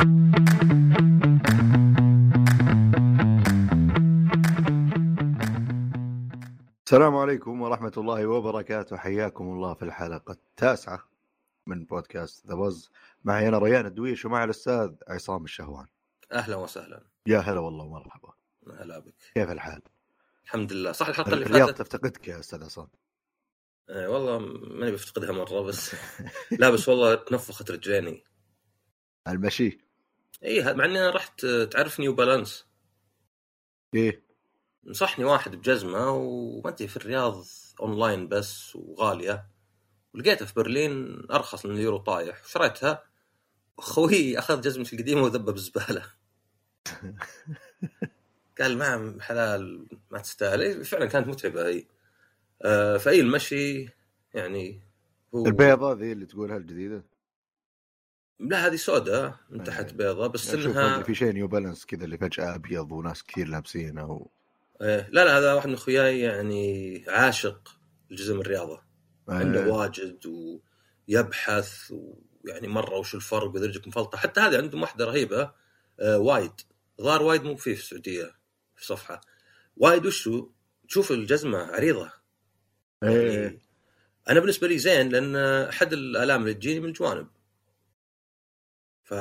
السلام عليكم ورحمة الله وبركاته. حياكم الله في الحلقة التاسعة من بودكاست ذا بز معي أنا ريان الدويش ومع الأستاذ عصام الشهوان. أهلا وسهلا. يا هلا والله ومرحبا. هلا بك. كيف الحال؟ الحمد لله. صح الحلقة اللي الرياض فاتت؟ تفتقدك يا أستاذ عصام؟ آه والله ماني بفتقدها مرة بس لا بس والله تنفخت رجليني. المشي. اي مع إني رحت تعرف New Balance إيه. نصحني واحد بجزمة وما أدري في الرياض أونلاين بس وغالية. ولقيتها في برلين أرخص من اليورو طايح. وشريتها خوي أخذ جزمتي القديمة وذبها بالزبالة. قال ما حلال ما تستاهل. إيه، فعلا كانت متعبة هي آه فإي المشي يعني هو البيضة ذي اللي تقولها الجديدة؟ لا هذه سوداء من تحت إيه. بيضة بس يعني انها في شيء نيو بالانس كذا اللي فجأة أبيض وناس كثير لابسينه و... إيه، لا لا هذا واحد من أخوياي يعني عاشق لجزم الرياضة. عنده آه، واجد ويبحث ويعني مرة وش الفرق وإذا رجلك مفلطة. حتى هذه عندهم واحدة رهيبة آه وايد. ظهر وايد مو فيه في السعودية في صفحة. وايد وشو تشوف الجزمة عريضة. إيه. يعني أنا بالنسبة لي زين لأن أحد الآلام اللي تجيني من الجوانب. ف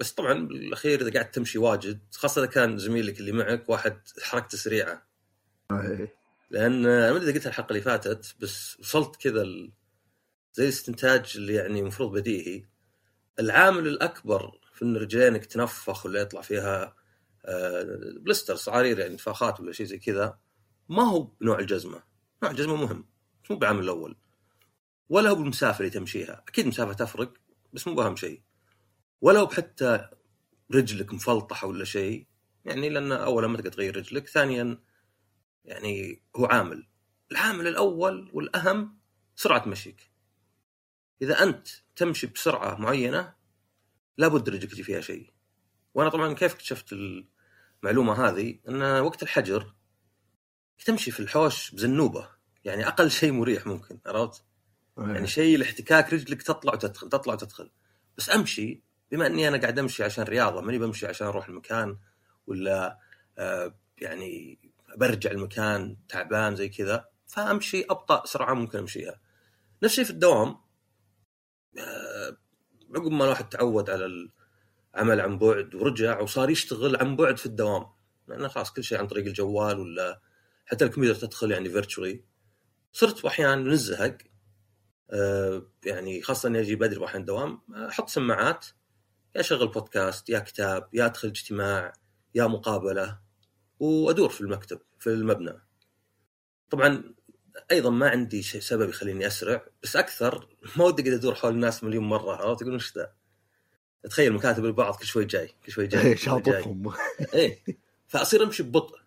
بس طبعا بالأخير إذا قاعد تمشي واجد خاصة إذا كان زميلك اللي معك واحد حركته سريعة. إيه. لأن ما أدري إذا قلتها الحلقة اللي فاتت بس وصلت كذا ال... زي الاستنتاج اللي يعني المفروض بديهي. العامل الأكبر في إن رجلينك تنفخ ولا يطلع فيها آه، بلستر صعارير يعني انتفاخات ولا شيء زي كذا ما هو بنوع الجزمة. نوع الجزمة مهم بس مو بالعامل الأول. ولا هو بالمسافة اللي تمشيها. أكيد المسافه تفرق بس مو بأهم شيء. ولا هو بحتى رجلك مفلطحة ولا شيء يعني لأن اولا ما تقدر تغير رجلك ثانيا يعني هو عامل. العامل الأول والأهم سرعة مشيك. إذا أنت تمشي بسرعة معينة لابد رجلك يجي فيها شيء. وأنا طبعا كيف اكتشفت المعلومة هذه؟ أن وقت الحجر تمشي في الحوش بزنوبة. يعني أقل شيء مريح ممكن عرفت؟ يعني شيء الاحتكاك رجلك تطلع وتدخل تطلع وتدخل. بس أمشي بما إني أنا قاعد أمشي عشان رياضة ماني بمشي عشان أروح المكان ولا آه يعني برجع المكان تعبان زي كذا فأمشي أبطأ سرعة ممكن أمشيها. نفس الشيء في الدوام. آه عقب ما الواحد تعود على العمل عن بعد ورجع وصار يشتغل عن بعد في الدوام. لأنه خلاص كل شيء عن طريق الجوال ولا حتى الكمبيوتر تدخل يعني فيرتشولي صرت أحيانا نزهق. آه، يعني خاصة إني أجي بدري واحيانا دوام أحط سماعات. يا اشغل بودكاست يا كتاب يا أدخل اجتماع يا مقابلة وأدور في المكتب في المبنى. طبعا أيضا ما عندي شيء سبب يخليني أسرع بس أكثر ما ودي قاعد أدور حول الناس مليون مرة عرفت؟ تقول إيش ذا؟ تخيل مكاتب البعض كل شوي جاي كل شوي جاي جاي. شاطفهم. إيه فأصير أمشي ببطء.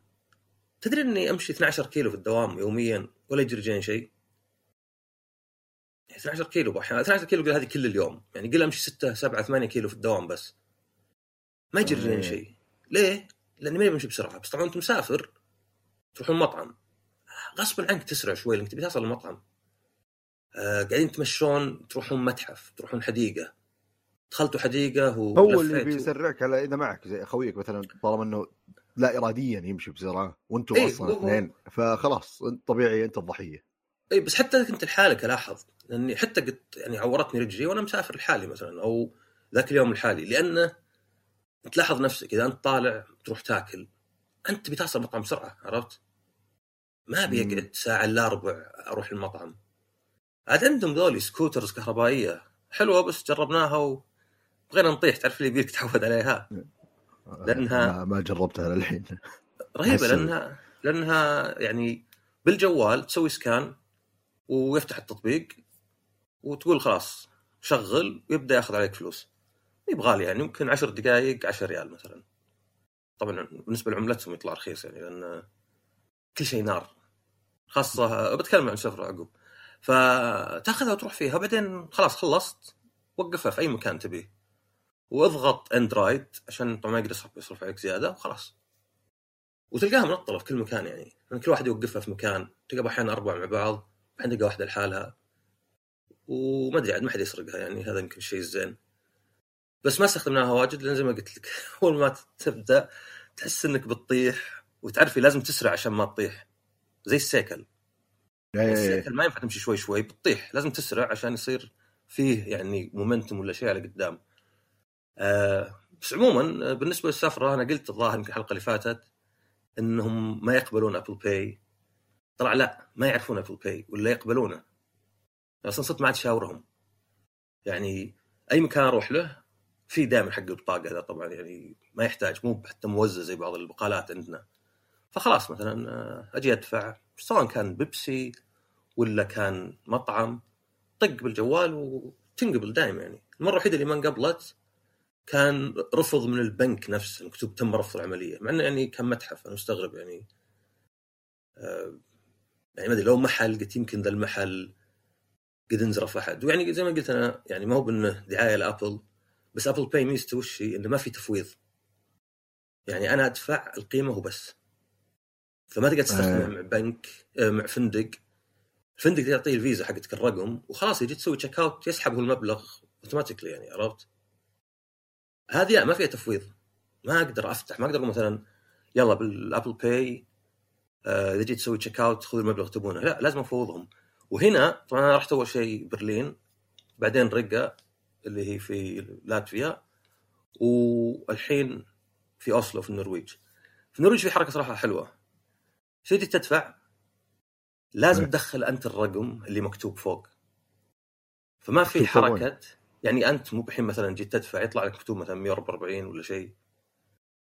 تدري إني أمشي 12 كيلو في الدوام يوميا ولا يجري رجلين شيء؟ 12 كيلو أحيانا 12 كيلو قل هذه كل اليوم يعني قل امشي 6 7 8 كيلو في الدوام بس ما إيه. شيء ليه؟ لأني ماني بمشي بسرعة بس طبعا انت مسافر تروحون مطعم غصبا عنك تسرع شوي لأنك تبي توصل المطعم آه قاعدين تمشون تروحون متحف تروحون حديقة دخلتوا حديقة هو اللي. بيسرعك على إذا معك زي أخويك مثلا طالما إنه لا اراديا يمشي بسرعة وأنتم إيه، أصلا اثنين فخلاص طبيعي أنت الضحية اي بس حتى كنت لحالك ألاحظ لأني حتى قد يعني عورتني رجلي وأنا مسافر لحالي مثلا أو ذاك اليوم لحالي لأنه تلاحظ نفسك إذا أنت طالع تروح تاكل أنت تبي توصل المطعم بسرعة عرفت؟ ما أبي. أقعد ساعة إلا ربع أروح المطعم عاد عندهم ذولي سكوترز كهربائية حلوة بس جربناها وبغينا نطيح تعرف اللي يبيك تعود عليها لأنها- ما, ما جربتها للحين رهيبة لانها لأنها يعني بالجوال تسوي سكان ويفتح التطبيق وتقول خلاص شغل ويبدأ ياخذ عليك فلوس. يبغى يعني يمكن 10 دقائق 10 ريال مثلا. طبعا بالنسبة لعملتهم يطلع رخيص يعني لأن كل شيء نار. خاصة بتكلم عن سفره عقب. فتأخذها وتروح فيها بعدين خلاص خلصت وقفها في أي مكان تبيه. واضغط اندرويد عشان طبعا ما يقدر يصرف عليك زيادة وخلاص. وتلقاها منطله في كل مكان يعني. كل واحد يوقفها في مكان تلقى أحيانا أربع مع بعض. تلقى واحدة لحالها. وما أدري عاد ما حد يسرقها يعني هذا يمكن الشيء الزين بس ما استخدمناها واجد لأن زي ما قلت لك أول ما تبدأ تحس إنك بتطيح وتعرفي لازم تسرع عشان ما تطيح. زي السيكل. السيكل ما ينفع تمشي شوي شوي بتطيح. لازم تسرع عشان يصير فيه يعني مومنتم ولا شيء على قدام. آه بس عموما آه، بالنسبة للسفرة أنا قلت الظاهر يمكن الحلقة اللي فاتت إنهم ما يقبلون Apple Pay طلع لا ما يعرفون Apple Pay ولا يقبلونه. أصلا صرت ما عاد شاورهم. يعني أي مكان أروح له في دائما حق البطاقة هذا طبعا يعني ما يحتاج مو حتى موزع زي بعض البقالات عندنا. فخلاص مثلا آه، أجي أدفع سواء كان بيبسي ولا كان مطعم طق بالجوال وتنقبل دائما يعني. المرة الوحيدة اللي ما انقبلت كان رفض من البنك نفسه مكتوب تم رفض العملية مع إنه يعني كان متحف أنا مستغرب يعني. آه، يعني ما أدري لو محل قلت يمكن ذا المحل قد انزرف أحد ويعني زي ما قلت أنا يعني ما هو بإنه دعاية ل Apple بس Apple Pay ميزته وش هي؟ إنه ما في تفويض يعني أنا أدفع القيمة وبس فما تقدر تستخدمه آه. مع بنك آه، مع فندق الفندق يعطيه الفيزا حقتك الرقم وخلاص يجي تسوي check out يسحب هو المبلغ automatically يعني عرفت؟ هذه لا ما فيها تفويض ما أقدر أفتح ما أقدر أقول مثلا يلا بال Apple Pay إذا جيت تسوي check out خذ المبلغ تبونه. لا لازم أفوضهم. وهنا طبعا أنا رحت اول شيء برلين بعدين ريقا اللي هي في لاتفيا والحين في أوسلو في النرويج. في النرويج في حركة صراحة حلوة. شو تجي تدفع؟ لازم إيه. تدخل أنت الرقم اللي مكتوب فوق. فما في حركة يعني أنت مو بحين مثلا جيت تدفع يطلع لك مكتوب مثلا 144 ولا شيء.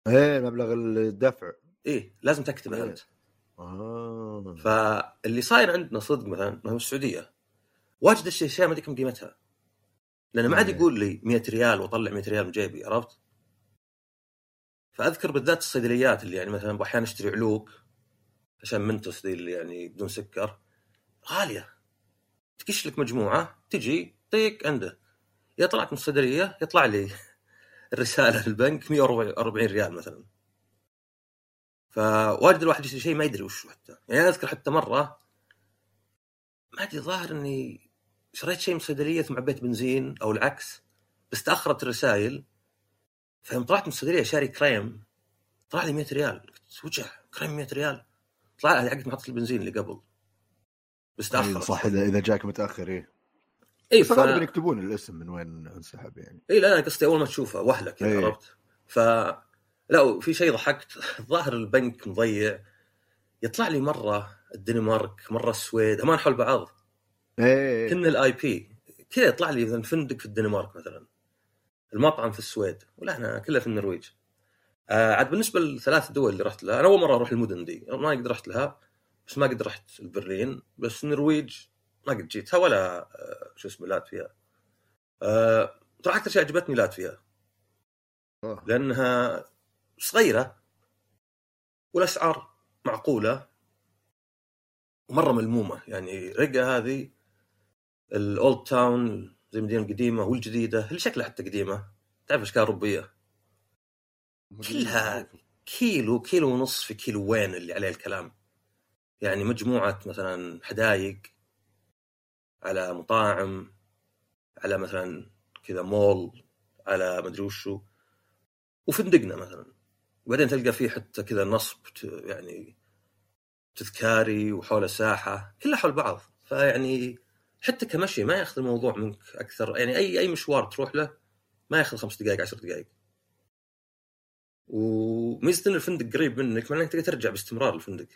إيه مبلغ الدفع. إيه لازم تكتبه إيه. أنت. آه. فاللي صاير عندنا صدق مثلا مثلا السعودية. واجد اشياء ما أدري كم قيمتها. لأنه ما عاد إيه. يقول لي 100 ريال وأطلع 100 ريال من جيبي عرفت؟ فأذكر بالذات الصيدليات اللي يعني مثلا أحيانا أشتري علوق عشان منتس ذي اللي يعني بدون سكر. غالية. تكش لك مجموعة تجي طيق عنده. يا طلعت من الصيدلية يطلع لي الرسالة للبنك 140 ريال مثلا. فواجد الواحد يشتري شيء ما يدري وش حتى. يعني أنا أذكر حتى مرة ما أدري ظاهر إني شريت شيء من الصيدليه ثم عبيت بنزين أو العكس بس تأخرت الرسائل فيوم طلعت من الصيدلية شاري كريم طلع لي 100 ريال. قلت وجع كريم 100 ريال؟ طلع لي حقت محطة البنزين اللي قبل. بس أيوة تاخر صح اذا إذا جاك متأخر إيه. اي بس ف... غالبا يكتبون الاسم من وين انسحب يعني. اي لا أنا قصدي أول ما تشوفه وهله كذا إيه. عرفت؟ ف لا في شيء ضحكت. الظاهر البنك مضيع. يطلع لي مرة الدنمارك مرة السويد. همان حول بعض. إيه. كنه ال IP. كذا يطلع لي مثلا فندق في الدنمارك مثلا. المطعم في السويد. ولا إحنا كلها في النرويج. آه عاد بالنسبة للثلاث دول اللي رحت لها أنا أول مرة أروح المدن دي. ما قد رحت لها بس ما قد رحت برلين بس النرويج ما قد جيتها ولا آه شو اسمه لاتفيا. آه صراحة أكثر شيء عجبتني لاتفيا. لأنها صغيرة والأسعار معقولة ومرة ملمومة. يعني رقة هذه الأولد تاون زي المدينة القديمة والجديدة اللي شكلها حتى قديمة؟ تعرف أشكال اوروبيه كلها كيلو كيلو ونص في كيلو وين اللي عليه الكلام. يعني مجموعة مثلا حدايق على مطاعم على مثلا كذا مول على مدري وشو وفندقنا مثلا. وبعدين تلقى فيه حتى كذا نصب يعني تذكاري وحول ساحة كلها حول بعض. فيعني حتى كمشي ما ياخذ الموضوع منك أكثر. يعني اي أي مشوار تروح له ما ياخذ خمس دقائق عشر دقائق. وميزة إن الفندق قريب منك معناه انك تقدر ترجع باستمرار الفندق.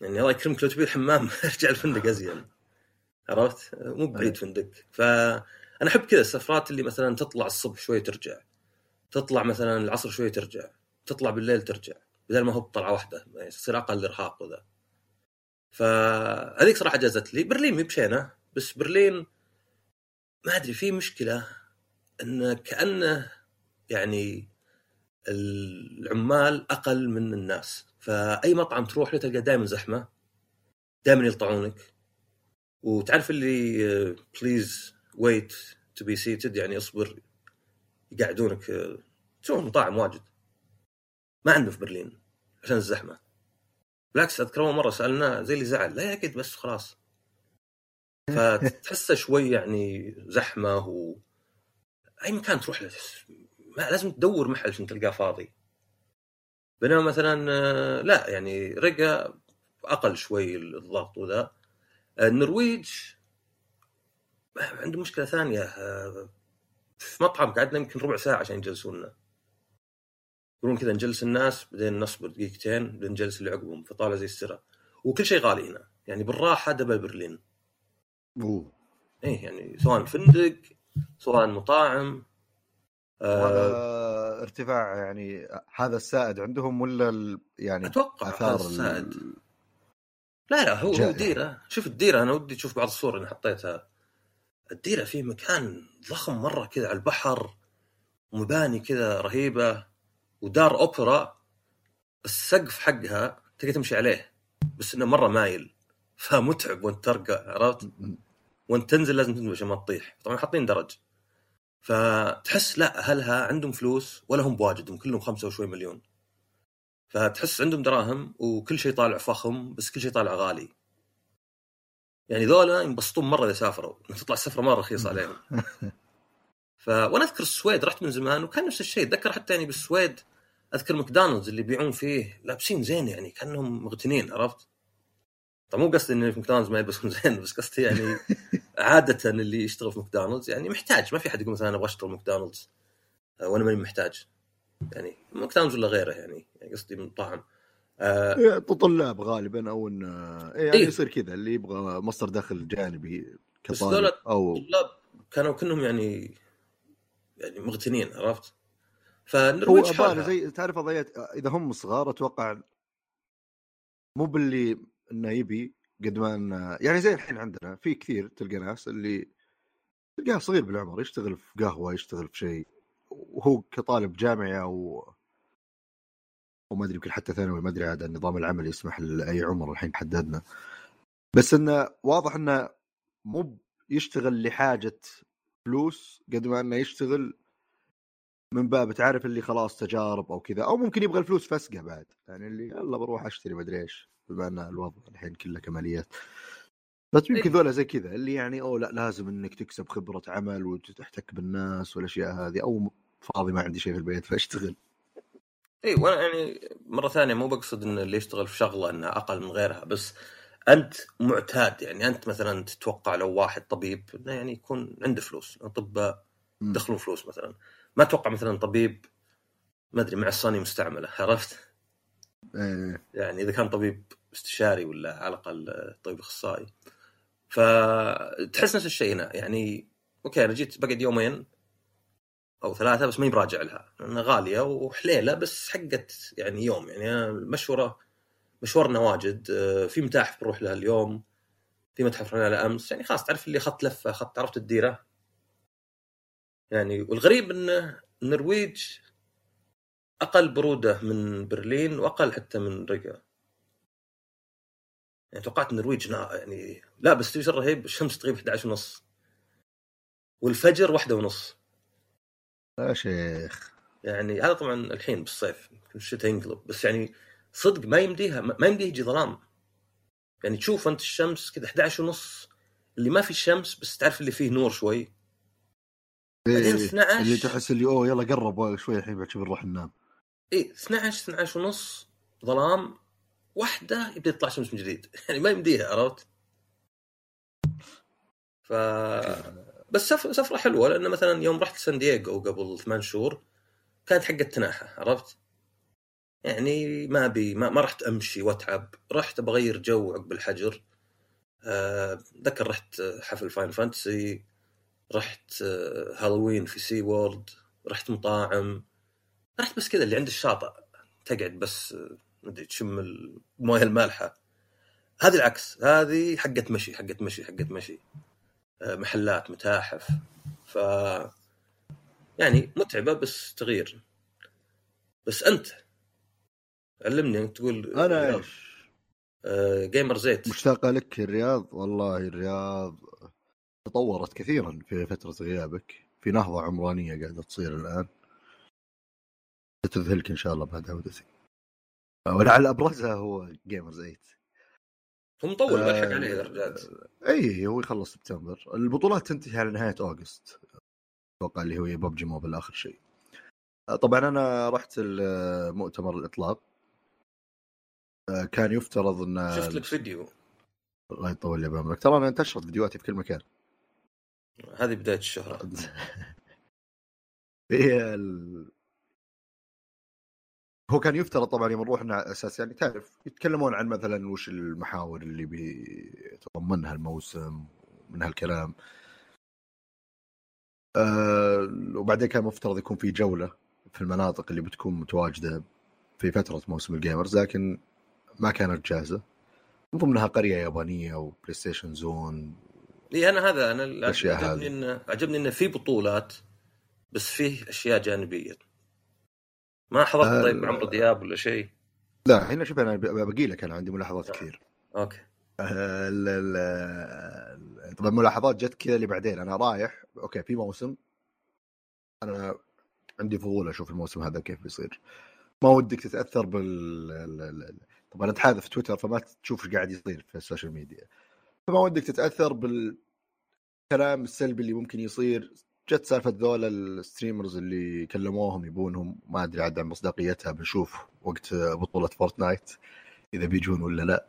يعني الله يكرمك لو تبي الحمام ارجع الفندق أزين. عرفت؟ مو بعيد فندق. فأنا أحب كذا السفرات اللي مثلا تطلع الصبح شوي ترجع. تطلع مثلا العصر شوي ترجع تطلع بالليل ترجع بدل ما هو بطلعة واحدة يعني يصير أقل إرهاق وذا. فهذيك صراحة جازت لي. برلين مي بشينة بس برلين ما أدري في مشكلة إن كأنه يعني العمال أقل من الناس. فأي مطعم تروح له تلقى دائما زحمة دائما يلطعونك. وتعرف اللي please wait to be seated يعني اصبر. يقعدونك تشوف مطاعم واجد. ما عنده في برلين عشان الزحمة. بالعكس أذكر أول مرة سألناه زي اللي زعل لا يا أكيد بس خلاص. فتحسه شوي يعني زحمة و أي مكان تروح له ما لازم تدور محل عشان تلقاه فاضي. بينما مثلا آه، لا يعني رقا أقل شوي الضغط وذا. النرويج عنده مشكلة ثانية آه، في مطعم قعدنا يمكن ربع ساعة عشان يجلسونا. يقولون كذا نجلس الناس بعدين نصبر دقيقتين بعدين نجلس اللي عقبهم فطالع زي السرة. وكل شيء غالي هنا. يعني بالراحة دبل برلين. أوه. إيه يعني سواء فندق سواء مطاعم آه ارتفاع يعني هذا السائد عندهم ولا ال- يعني أتوقع هذا السائد. ال- لا لا هو هو. الديرة. شوف الديرة أنا ودي تشوف بعض الصور اللي حطيتها. الديرة في مكان ضخم مرة كذا على البحر ومباني كذا رهيبة ودار أوبرا السقف حقها تقدر تمشي عليه بس إنه مرة مايل فمتعب وانت ترقى عرفت؟ وانت تنزل لازم تنزل عشان ما تطيح طبعا حاطين درج. فتحس لا اهلها عندهم فلوس ولا هم بواجدهم كلهم خمسة وشوي مليون. فتحس عندهم دراهم وكل شيء طالع فخم بس كل شيء طالع غالي. يعني ذولا ينبسطون مرة إذا سافروا تطلع السفرة مرة رخيصة عليهم. ف وأنا اذكر السويد رحت من زمان وكان نفس الشيء. أتذكر حتى يعني بالسويد أذكر ماكدونالدز اللي يبيعون فيه لابسين زين يعني كأنهم مغتنين عرفت؟ طبعا مو قصدي ان في ماكدونالدز ما يلبسون زين بس قصدي يعني عادة اللي يشتغل في ماكدونالدز يعني محتاج. ما في أحد يقول مثلا أنا أبغى أشتغل ماكدونالدز وأنا ماني محتاج. يعني ماكدونالدز ولا غيره يعني, يعني قصدي مطعم. آه إيه، طلاب غالبا أو إن إيه، يعني إيه. يصير كذا اللي يبغى مصدر دخل جانبي كطالب أو طلاب كانوا كلهم يعني يعني مغتنين عرفت؟ فالنرويج حالها زي تعرف قضيه إذا هم صغار أتوقع مو باللي إنه يبي قد ما إنه يعني زي الحين عندنا في كثير تلقى ناس اللي تلقاه صغير بالعمر يشتغل في قهوة يشتغل في شيء وهو كطالب جامعي أو وما أدري يمكن حتى ثانوي ما أدري عاد النظام العملي يسمح لأي عمر الحين حددنا. بس انه واضح إنه مو يشتغل لحاجة فلوس قد ما إنه يشتغل من باب تعرف اللي خلاص تجارب أو كذا أو ممكن يبغى الفلوس فسقة بعد. يعني اللي يلا بروح أشتري مدري إيش بما إن الوضع الحين كله كماليات. بس يمكن إيه. ذولا زي كذا اللي يعني أوه لا لازم إنك تكسب خبرة عمل وتحتك بالناس والأشياء هذه أو فاضي ما عندي شيء في البيت فأشتغل. إي وأنا يعني مرة ثانية مو بقصد إن اللي يشتغل في شغلة انها أقل من غيرها بس أنت معتاد يعني أنت مثلا تتوقع لو واحد طبيب إنه يعني يكون عنده فلوس الاطباء مم. يدخلون فلوس مثلا ما أتوقع مثلا طبيب ما أدري مع الصاني مستعملة عرفت؟ يعني إذا كان طبيب استشاري ولا على الأقل طبيب أخصائي فتحس نفس الشيء هنا يعني أوكي أنا جيت بقعد يومين أو ثلاثة بس ماني براجع لها. لأنها غالية وحليلة بس حقت يعني يوم. يعني أنا مشورة مشوارنا واجد. آه، في متاحف بنروح لها اليوم. في متحف رحنا له أمس. يعني خلاص تعرف اللي اخذت لفة اخذت عرفت الديرة. يعني والغريب إن النرويج أقل برودة من برلين وأقل حتى من ريغا يعني توقعت النرويج يعني لا بس رهيب الشمس تغيب 11 ونص. والفجر واحدة ونص. يا شيخ يعني هذا طبعا الحين بالصيف الشتاء ينقلب بس يعني صدق ما يمديها ما يمديه يجي ظلام يعني تشوف أنت الشمس كذا 11 ونص اللي ما في شمس بس تعرف اللي فيه نور شوي بعدين إيه. 12 اللي تحس اللي أوه يلا قرب شوي الحين بعد شوي نروح ننام اي 12 12 ونص ظلام واحدة يبدأ يطلع شمس من جديد يعني ما يمديها عرفت؟ ف بس سف... سفرة حلوة لأن مثلا يوم رحت سان دييغو قبل ثمان شهور كانت حقة تناحة عرفت؟ يعني ما بي ما, ما رحت أمشي وأتعب رحت بغير جو عقب الحجر. آه، أذكر رحت حفل Final Fantasy رحت آه، هالوين في SeaWorld رحت مطاعم. رحت بس كذا اللي عند الشاطئ تقعد بس آه، مدري تشم الموية المالحة. هذه العكس هذه حقت مشي حقت مشي حقت مشي. محلات متاحف. ف يعني متعبة بس تغيير. بس أنت علمني انت تقول أنا إيش؟ آه، جيمر زيت مشتاق لك الرياض؟ والله الرياض تطورت كثيرا في فترة غيابك. في نهضة عمرانية قاعدة تصير الآن. ستذهلك إن شاء الله بعد عودتي ولعل أبرزها هو Gamers 8 هو مطول آه، بلحق عليه يا رجال إي هو يخلص سبتمبر. البطولات تنتهي على نهاية August. أتوقع اللي هو ب PUBG Mobile آخر شيء. آه، طبعا أنا رحت مؤتمر الإطلاق. آه، كان يفترض إن شفت لك فيديو. الله يطول لي بعمرك ترى أنا انتشرت فيديوهاتي في كل مكان. هذه بداية الشهره. هو كان يفترض طبعا يوم نروح أساس يعني تعرف يتكلمون عن مثلا وش المحاور اللي بيتضمنها الموسم من هالكلام. أه وبعدين كان مفترض يكون في جولة في المناطق اللي بتكون متواجدة في فترة موسم ال Gamers لكن ما كانت جاهزة. من ضمنها قرية يابانية و PlayStation zone إي أنا هذا أنا عجبني انه عجبني انه في بطولات بس فيه أشياء جانبية. ما حضرت آه طيب عمرو دياب ولا شيء؟ لا هنا شوف أنا بقول لك أنا عندي ملاحظات آه. كثير. okay. آه طبعا ملاحظات جت كذا اللي بعدين. أنا رايح okay في موسم. أنا عندي فضول أشوف الموسم هذا كيف بيصير. ما ودك تتأثر بال طبعا أنت في تويتر فما تشوف إيش قاعد يصير في ال social media. فما ودك تتأثر بالكلام السلبي اللي ممكن يصير. جت سالفة ذولا ال streamers اللي كلموهم يبونهم ما أدري عاد عن مصداقيتها بنشوف وقت بطولة Fortnite إذا بيجون ولا لا.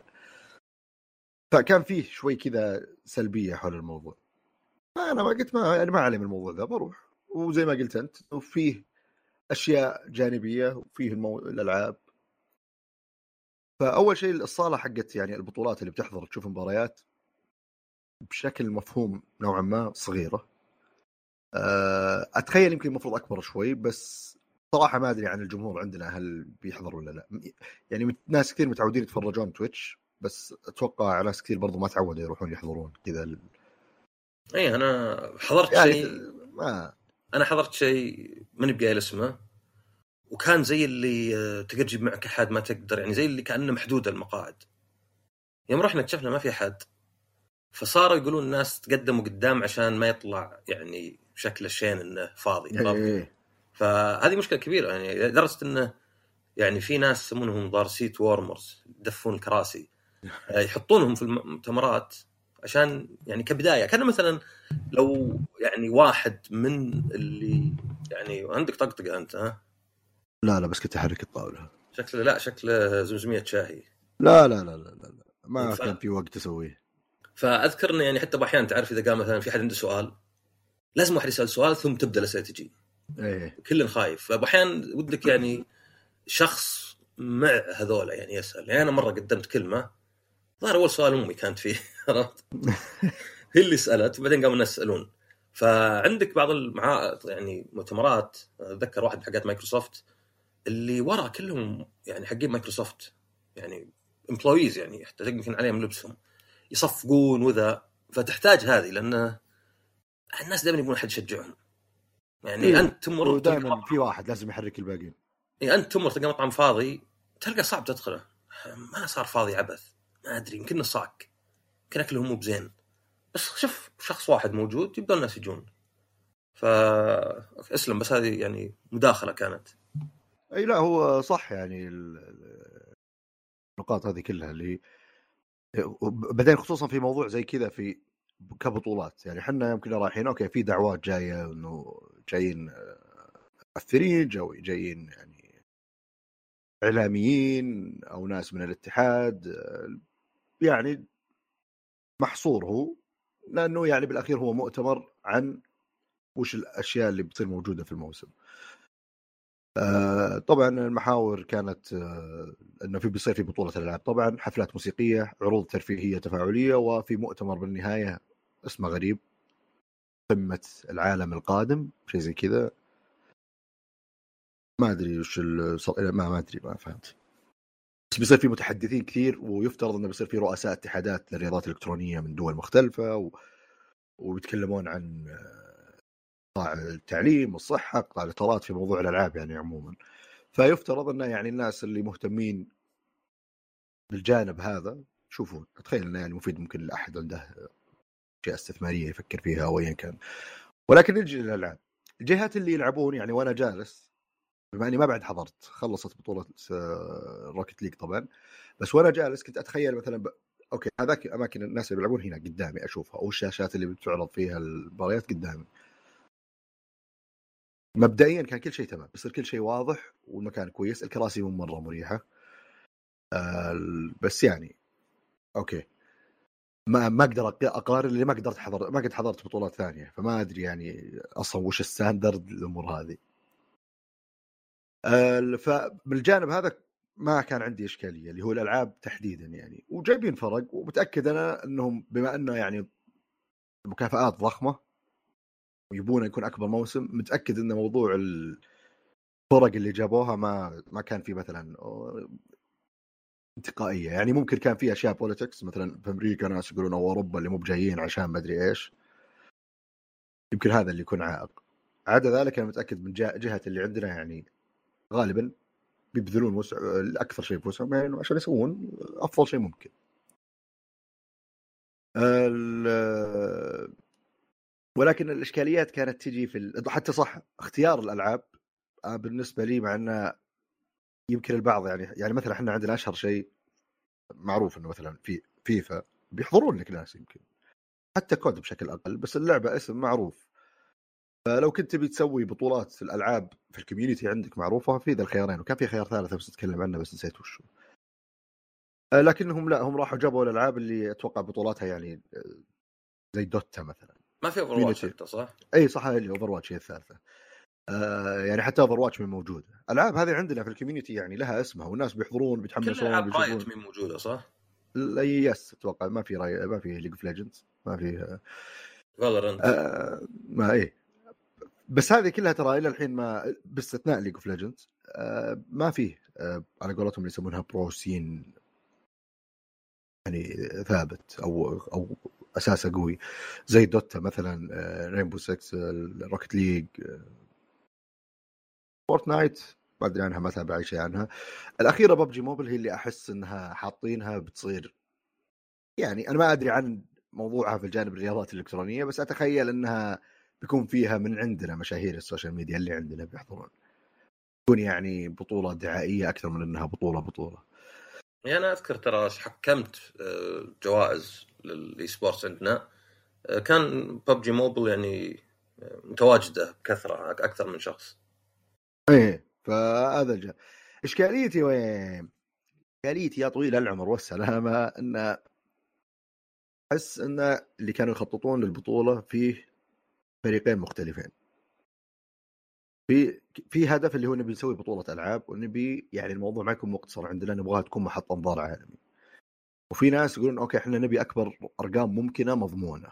فكان فيه شوي كذا سلبية حول الموضوع. أنا ما قلت ما يعني ما علي من الموضوع ذا بروح. وزي ما قلت أنت وفيه أشياء جانبية وفيه المو... الألعاب. فأول شيء الصالة حقت يعني البطولات اللي بتحضر تشوف مباريات بشكل مفهوم نوعا ما صغيرة. أتخيل يمكن المفروض أكبر شوي بس صراحة ما أدري عن الجمهور عندنا هل بيحضر ولا لا. يعني ناس كثير متعودين يتفرجون تويتش بس أتوقع ناس كثير برضو ما تعودوا يروحون يحضرون كذا ال... اي أنا حضرت يعني شيء ما أنا حضرت شيء ماني بقايل اسمه وكان زي اللي آه، تقدر تجيب معك أحد ما تقدر يعني زي اللي كأنه محدود المقاعد. يوم رحنا اكتشفنا ما في أحد فصاروا يقولون الناس تقدموا قدام عشان ما يطلع يعني شكل الشين إنه فاضي إيه. فهذه مشكلة كبيرة يعني لدرجة إنه يعني في ناس يسمونهم الظاهر seat warmers يدفون الكراسي آه، يحطونهم في المؤتمرات عشان يعني كبداية. كان مثلا لو يعني واحد من اللي يعني عندك طقطقة أنت ها؟ لا لا بس كنت أحرك الطاولة. شكله لا شكله زمزميه شاهي. لا لا لا لا, لا. ما ف... كان في وقت أسويه. فأذكر إنه يعني حتى أحيانا تعرف إذا قام مثلا في حد عنده سؤال لازم واحد يسأل سؤال ثم تبدأ الأسئلة تجي. إيه. كل خايف. فأحيانا ودك يعني شخص مع هذولا يعني يسأل. يعني أنا مرة قدمت كلمة ظهر أول سؤال أمي كانت فيه عرفت؟ هي اللي سألت وبعدين قاموا الناس يسألون. فعندك بعض المعا يعني مؤتمرات أتذكر واحد حقات مايكروسوفت اللي ورا كلهم يعني حقين مايكروسوفت يعني employees يعني حتى يمكن عليهم لبسهم يصفقون وذا. فتحتاج هذه لأن الناس دائما يبون أحد يشجعهم. يعني إيه؟ أنت تمر دائما في واحد لازم يحرك الباقيين. إيه أنت تمر تلقى مطعم فاضي تلقى صعب تدخله. ما صار فاضي عبث. ما أدري يمكن صاك. يمكن اكلهم مو بزين. بس شوف شخص واحد موجود يبدا الناس يجون. ف أسلم بس هذه يعني مداخلة كانت. أي لا هو صح يعني النقاط هذه كلها اللي بعدين خصوصا في موضوع زي كذا في كبطولات يعني إحنا يمكن رايحين أوكي في دعوات جاية إنه جايين مؤثرين جو جايين يعني إعلاميين أو ناس من الاتحاد يعني محصور هو لأنه يعني بالأخير هو مؤتمر عن وش الأشياء اللي بتصير موجودة في الموسم. آه طبعا المحاور كانت آه إنه في بيصير في بطولة الألعاب. طبعا حفلات موسيقية عروض ترفيهية تفاعلية وفي مؤتمر بالنهاية اسمه غريب قمة العالم القادم شيء زي كذا. ما أدري وش ما ما أدري ما فهمت. بس بيصير في متحدثين كثير ويفترض إنه بيصير في رؤساء اتحادات للرياضات الإلكترونية من دول مختلفة و... وبيتكلمون عن قطاع التعليم والصحة قطاع الاطارات في موضوع الألعاب يعني عموما. فيفترض انه يعني الناس اللي مهتمين بالجانب هذا شوفوا اتخيل إنه يعني مفيد ممكن لأحد عنده اشياء استثمارية يفكر فيها أو ايا كان. ولكن نجي للألعاب. الجهات اللي يلعبون يعني وأنا جالس بما إني ما بعد حضرت خلصت بطولة Rocket League طبعا بس وأنا جالس كنت أتخيل مثلا ب... okay هذاك أماكن الناس اللي بيلعبون هنا قدامي أشوفها أو الشاشات اللي بتعرض فيها المباريات قدامي. مبدئيا كان كل شيء تمام بس كل شيء واضح والمكان كويس الكراسي مو مرة مريحة. آه بس يعني okay. ما ما أقدر أقارن اللي ما قدرت حضر ما قد حضرت بطولات ثانية فما أدري يعني أصلا وش ال standard الأمور هذه. فمن الجانب هذا ما كان عندي إشكالية اللي هو الألعاب تحديدا يعني. وجايبين فرق ومتأكد أنا إنهم بما إنه يعني مكافآت ضخمة ويبون يكون أكبر موسم متأكد إن موضوع الفرق اللي جابوها ما ما كان في مثلا انتقائية. يعني ممكن كان في أشياء بوليتكس مثلا في أمريكا ناس يقولون أو أوروبا اللي مو بجايين عشان ما أدري إيش. يمكن هذا اللي يكون عائق. عدا ذلك أنا متأكد من جهة اللي عندنا يعني غالبا بيبذلون وسع أكثر شيء بوسعهم يعني عشان يسوون أفضل شيء ممكن. ولكن الإشكاليات كانت تجي في ال... حتى صح اختيار الألعاب آه، بالنسبة لي مع إنه يمكن البعض يعني يعني مثلا إحنا عندنا أشهر شيء معروف إنه مثلا في فيفا بيحضرون لك ناس يمكن حتى COD بشكل أقل بس اللعبة اسم معروف. فلو كنت تبي تسوي بطولات في الألعاب في ال community عندك معروفة في ذا الخيارين وكان في خيار ثالث بس اتكلم عنه بس نسيت وشو. آه، لكنهم لا هم راحوا جابوا الألعاب اللي أتوقع بطولاتها يعني آه، زي Dota مثلا. ما في Overwatch صح؟ إي صح اللي Overwatch هي الثالثة. آه يعني حتى Overwatch مي موجودة. الالعاب هذه عندنا في ال community يعني لها اسمها والناس بيحضرون بيتحمسون كل ألعاب رايت من موجودة صح؟ yes أتوقع ما في راي... ما في League of Legends ما في Valorant آه ما إيه بس هذه كلها ترى إلى الحين ما باستثناء League of Legends ما فيه آه على قولتهم اللي يسمونها pro scene يعني ثابت أو أو أساسه قوي. زي Dota مثلا Rainbow 6 Rocket League Fortnite ما أدري عنها ما أتابع أي شيء عنها. الأخيرة PUBG Mobile هي اللي أحس إنها حاطينها بتصير. يعني أنا ما أدري عن موضوعها في الجانب الرياضات الإلكترونية بس أتخيل إنها بيكون فيها من عندنا مشاهير ال social media اللي عندنا بيحضرون. تكون يعني بطولة دعائية أكثر من إنها بطولة بطولة. يعني أنا أذكر ترى حكمت آه، جوائز لل esports عندنا. آه، كان PUBG Mobile يعني آه، متواجدة بكثرة أكثر من شخص. إيه فهذا الجهة إشكاليتي وين؟ إشكاليتي يا طويل العمر والسلامة إن أحس إن اللي كانوا يخططون للبطولة فيه فريقين مختلفين. في في هدف اللي هو نبي نسوي بطولة ألعاب ونبي يعني الموضوع ما يكون مقتصر عندنا نبغاها تكون محط انظار عالمي وفي ناس يقولون okay إحنا نبي أكبر أرقام ممكنة مضمونة.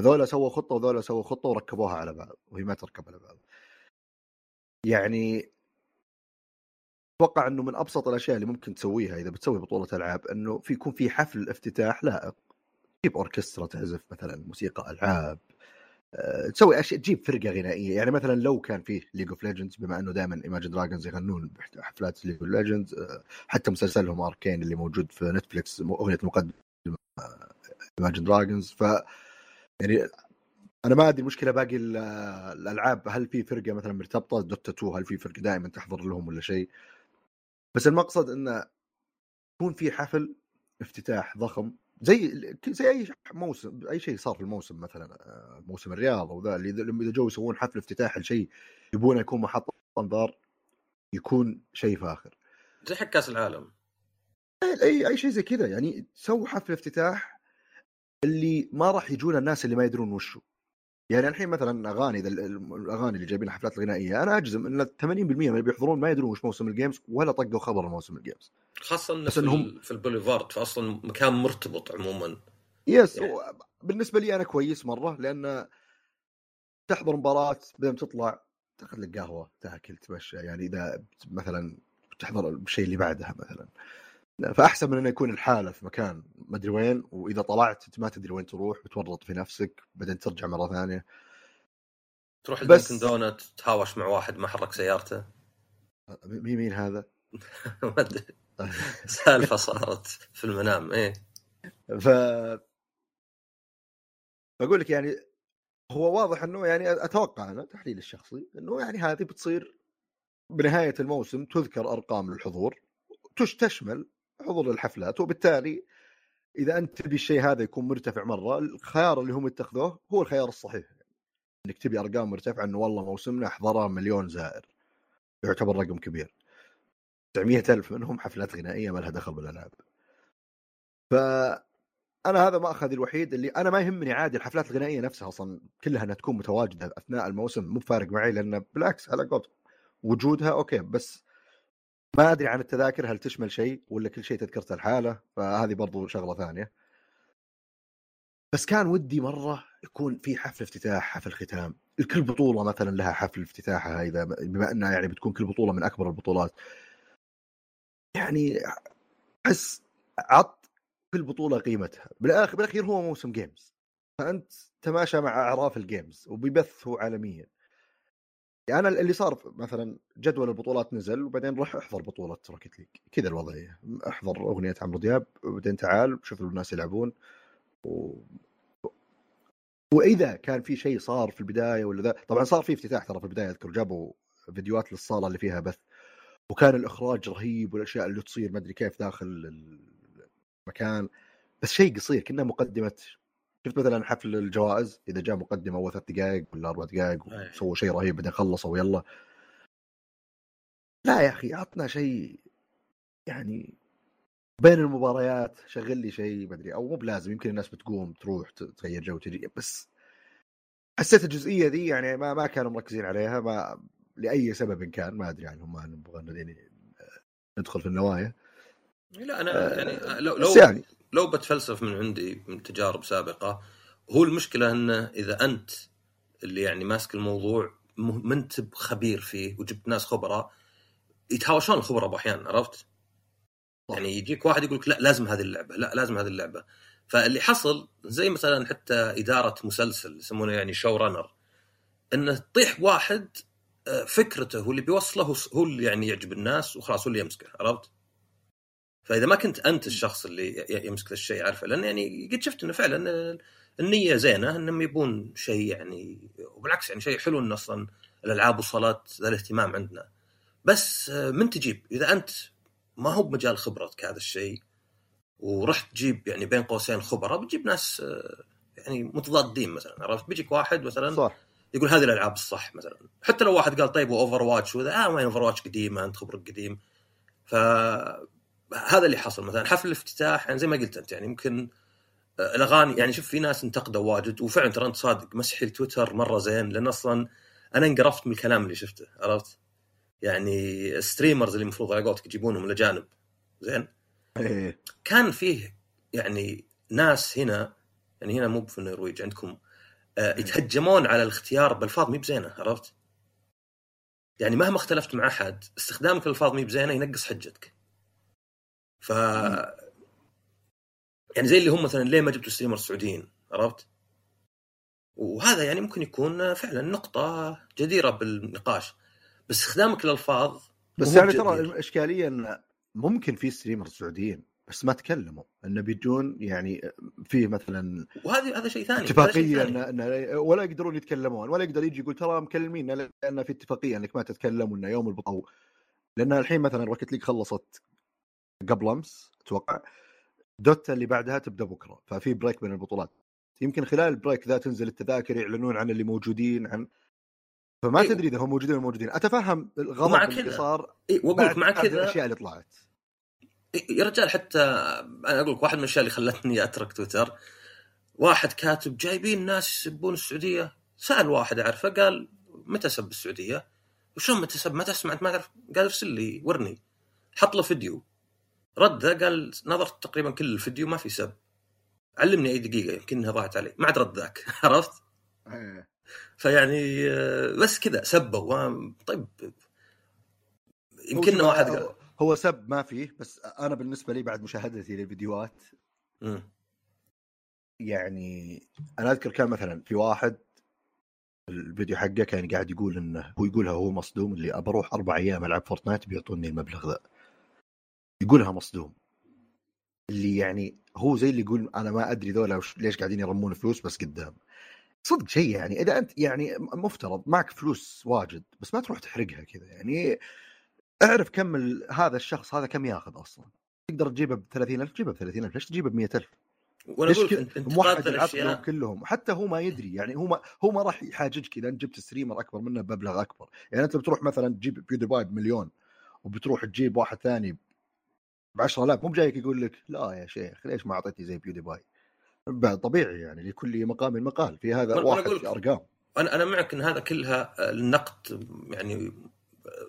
هذول سووا خطة وذولا سووا خطة وركبوها على بعض وهي ما تركب على بعض. يعني أتوقع إنه من أبسط الأشياء اللي ممكن تسويها إذا بتسوي بطولة ألعاب إنه في يكون في حفل افتتاح لائق. تجيب أوركسترا تعزف مثلا موسيقى ألعاب. تسوي أشياء تجيب فرقة غنائية. يعني مثلا لو كان فيه League of Legends بما إنه دائما Imagine Dragons يغنون حفلات League of Legends حتى مسلسلهم Arcane اللي موجود في Netflix أغنية مقدمة Imagine Dragons ف يعني أنا ما أدري المشكلة باقي الألعاب هل في فرقة مثلا مرتبطة Dota 2 هل في فرقة دائما تحضر لهم ولا شيء؟ بس المقصد إنه يكون في حفل افتتاح ضخم زي زي أي موسم أي شيء صار في الموسم مثلا آه، موسم الرياض أو ذا اللي اذا جو يسوون حفل افتتاح لشيء يبونه يكون محط أنظار يكون شيء فاخر. زي حق كاس العالم. أي أي شيء زي كذا يعني سووا حفل افتتاح اللي ما راح يجون الناس اللي ما يدرون وشو. يعني الحين مثلا أغاني الأغاني اللي جايبين الحفلات الغنائية أنا أجزم إن 80% من اللي بيحضرون ما يدرون وش موسم ال gamers ولا طقوا خبر موسم ال gamers خاصة إنه في, إنهم... في البوليفارد فاصلا مكان مرتبط عموما. yes يعني. بالنسبة لي أنا كويس مرة لأن تحضر مباراة بعدين تطلع تاخذ لك قهوة تاكل تمشى. يعني إذا مثلا تحضر الشيء اللي بعدها مثلا. فأحسن من إنه يكون الحالة في مكان ما أدري وين وإذا طلعت أنت ما تدري وين تروح بتورط في نفسك بعدين ترجع مرة ثانية. تروح بس دونت تهاوش مع واحد ما حرك سيارته؟ مين مين هذا؟ ما أدري. سالفة صارت في المنام إيه. ف بقول لك يعني هو واضح إنه يعني أتوقع أنا تحليل الشخصي إنه يعني هذه بتصير بنهاية الموسم تذكر أرقام للحضور تشمل حضور الحفلات وبالتالي إذا أنت تبي الشيء هذا يكون مرتفع مرة الخيار اللي هم اتخذوه هو الخيار الصحيح. إنك تبي أرقام مرتفعة إنه والله موسمنا حضره مليون زائر. يعتبر رقم كبير. 900 ألف منهم حفلات غنائية ما لها دخل بالألعاب. ف أنا هذا ماخذي الوحيد اللي أنا ما يهمني عادي الحفلات الغنائية نفسها أصلا كلها إنها تكون متواجدة أثناء الموسم مو فارق معي لأنه بالعكس على قولتهم وجودها أوكي بس ما أدري عن التذاكر هل تشمل شيء ولا كل شيء تذكرته الحاله فهذه برضو شغلة ثانية. بس كان ودي مرة يكون في حفل افتتاح حفل ختام. الكل بطولة مثلا لها حفل افتتاحها اذا بما إنها يعني بتكون كل بطولة من أكبر البطولات. يعني أحس عط كل بطولة قيمتها. بالاخر بالأخير هو موسم gamers فأنت تماشى مع أعراف ال gamers وبيبث هو عالميا. يعني أنا اللي صار مثلا جدول البطولات نزل وبعدين روح أحضر بطولة Rocket League كذا الوضعية. أحضر أغنية عمرو دياب وبعدين تعال شوف الناس يلعبون. و... وإذا كان في شيء صار في البداية ولا ذا طبعا صار في افتتاح ترى في البداية أذكر جابوا فيديوهات للصالة اللي فيها بث. وكان الإخراج رهيب والأشياء اللي تصير ما أدري كيف داخل المكان. بس شيء قصير كنا مقدمة شفت مثلا حفل الجوائز؟ إذا جاء مقدمه أول ثلاث دقائق ولا أربع دقائق وسووا شيء رهيب بعدين خلصوا ويلا. لا يا أخي عطنا شيء يعني بين المباريات شغل لي شيء ما أدري أو مو بلازم يمكن الناس بتقوم تروح تغير جو تجي بس حسيت الجزئية دي يعني ما ما كانوا مركزين عليها ما لأي سبب كان ما أدري عنهم ما نبغى ندخل في النوايا. لا أنا يعني لو لو يعني لو بتفلسف من عندي من تجارب سابقة هو المشكلة انه إذا أنت اللي يعني ماسك الموضوع ما أنت خبير فيه وجبت ناس خبراء يتهاوشون الخبراء باحيان عرفت؟ يعني يجيك واحد يقول لك لا لازم هذه اللعبة لا لازم هذه اللعبة فاللي حصل زي مثلا حتى إدارة مسلسل يسمونه يعني شو رانر انه تطيح واحد آه، فكرته هو اللي بيوصله هو اللي يعني يعجب الناس وخلاص هو اللي يمسكه عرفت؟ فإذا ما كنت أنت الشخص اللي يمسك الشيء عارفه؟ لأن يعني قد شفت إنه فعلا النية زينة إنهم يبون شيء يعني وبالعكس يعني شيء حلو ان أصلا الألعاب وصلت ذا الاهتمام عندنا. بس آه، من تجيب؟ إذا أنت ما هو بمجال خبرتك هذا الشيء ورحت تجيب يعني بين قوسين خبراء بتجيب ناس آه، يعني متضادين مثلا عرفت؟ بيجيك واحد مثلا صح. يقول هذه الألعاب الصح مثلا. حتى لو واحد قال طيب و Overwatch وذا آه وين Overwatch قديمه انت خبرك قديم. ف هذا اللي حصل مثلا حفل الافتتاح يعني زي ما قلت أنت يعني يمكن آه، الأغاني يعني شوف في ناس انتقدوا واجد وفعلا ترى أنت صادق مسحي التويتر مرة زين لأن أصلا أنا انقرفت من الكلام اللي شفته عرفت؟ يعني streamers اللي المفروض على قولتك يجيبونهم الاجانب زين؟ إيه كان فيه يعني ناس هنا يعني هنا مو في النرويج عندكم آه يتهجمون على الاختيار بألفاظ مي بزينة عرفت؟ يعني مهما اختلفت مع أحد استخدامك للألفاظ مي بزينة ينقص حجتك. ف يعني زي اللي هم مثلا ليه ما جبتوا streamer السعوديين عرفت؟ وهذا يعني ممكن يكون فعلا نقطة جديرة بالنقاش. بس استخدامك للألفاظ بس يعني ترى الإشكالية أن ممكن في streamer سعوديين بس ما تكلموا. إنه بيجون يعني في مثلا وهذا هذا شيء ثاني. اتفاقية ان ولا يقدرون يتكلمون. ولا يقدر يجي يقول ترى مكلمين لأن في اتفاقية إنك ما تتكلم وانه يوم البطوله لأن الحين مثلا Rocket League خلصت. قبل أمس أتوقع Dota اللي بعدها تبدأ بكرة ففي break بين البطولات يمكن خلال ال break ذا تنزل التذاكر يعلنون عن اللي موجودين عن فما إيه. تدري إذا هم موجودين ولا موجودين أتفهم الغضب اللي صار إيه وأقول لك مع كذا الأشياء اللي طلعت إيه يا رجال حتى أنا أقول لك واحد من الأشياء اللي خلتني أترك تويتر واحد كاتب جايبين ناس يسبون السعودية سأل واحد أعرفه قال متى سب السعودية؟ وشلون متى سب؟ ما تسمع ما تعرف قال ارسل لي ورني حط له فيديو رد قال نظرت تقريبا كل الفيديو ما في سب علمني أي دقيقة يمكنها ضاعت علي ما عاد رد ذاك عرفت؟ إيه. فيعني آه، بس كذا سبوا طيب يمكن واحد قال هو سب ما فيه بس أنا بالنسبة لي بعد مشاهدتي للفيديوهات م. يعني أنا أذكر كان مثلا في واحد الفيديو حقه كان قاعد يقول إنه هو يقولها هو مصدوم اللي أبى أروح أربع أيام ألعب Fortnite بيعطوني المبلغ ذا يقولها مصدوم. اللي يعني هو زي اللي يقول أنا ما أدري ذولا ليش قاعدين يرمون فلوس بس قدام. صدق شيء يعني إذا أنت يعني مفترض معك فلوس واجد بس ما تروح تحرقها كذا. يعني اعرف كم هذا الشخص هذا كم ياخذ أصلا؟ تقدر تجيبه ب 30000 تجيبه ب 30000 ليش تجيبه ب 100000 وأنا أقول انت موحد الأشياء. كلهم؟ حتى هو ما يدري. يعني هو ما هو ما راح يحاججك إذا أنت جبت streamer أكبر منه بمبلغ أكبر. يعني أنت بتروح مثلا تجيب PewDiePie بمليون وبتروح تجيب واحد ثاني ب 10000 مو بجايك يقول لك لا يا شيخ ليش ما أعطيتني زي PewDiePie بعد طبيعي يعني لكل مقام مقال في هذا واحد في أرقام أنا أنا معك إن هذا كلها النقد يعني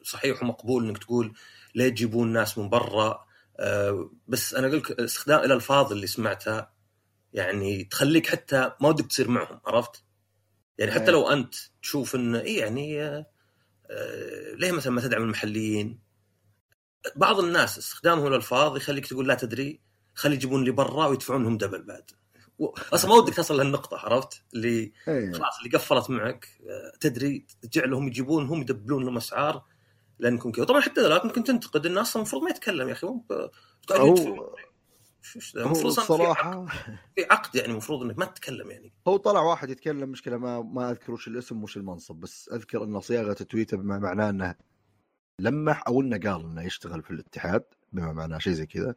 صحيح ومقبول إنك تقول ليه تجيبون ناس من برا آه، بس أنا أقول لك استخدام الألفاظ اللي سمعتها يعني تخليك حتى ما ودك تصير معهم عرفت؟ يعني حتى إيه. لو أنت تشوف انه اي يعني آه، آه، ليه مثلا ما تدعم المحليين؟ بعض الناس استخدامهم الالفاظ يخليك تقول لا تدري خلي يجيبون لي برا ويدفعون لهم دبل بعد أصلا ما ودك تصل لهالنقطة عرفت؟ اللي إيه خلاص اللي قفلت معك آه، تدري تجعلهم يجيبون هم يدبلون لهم اسعار لأنكم كذا طبعا حتى ذلك ممكن تنتقد الناس المفروض ما يتكلم يا أخي مو. هو المفروض أصلاً في عقد- الصراحه في عقد يعني المفروض إنك ما تتكلم يعني هو طلع واحد يتكلم مشكلة ما ما أذكر وش الاسم وش المنصب بس أذكر إن صياغة تويته بما معناه إنه لمح أو إنه قال إنه يشتغل في الاتحاد بما معناه شيء زي كذا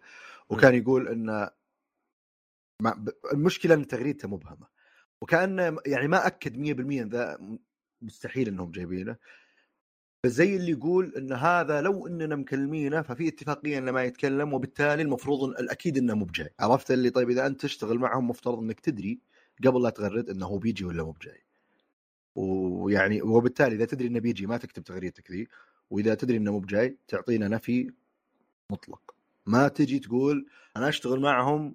وكان يقول إنه المشكلة إن تغريدته مبهمه وكأنه يعني ما أكد 100% إن ذا مستحيل إنهم جايبينه. بس زي اللي يقول إن هذا لو إننا مكلمينه ففي اتفاقية إنه ما يتكلم وبالتالي المفروض إن الاكيد إنه مو بجاي. عرفت اللي؟ طيب إذا أنت تشتغل معهم مفترض إنك تدري قبل لا تغرد إنه هو بيجي ولا مو بجاي. ويعني وبالتالي إذا تدري إنه بيجي ما تكتب تغريدتك ذي. وإذا تدري إنه مو بجاي تعطينا نفي مطلق. ما تجي تقول أنا أشتغل معهم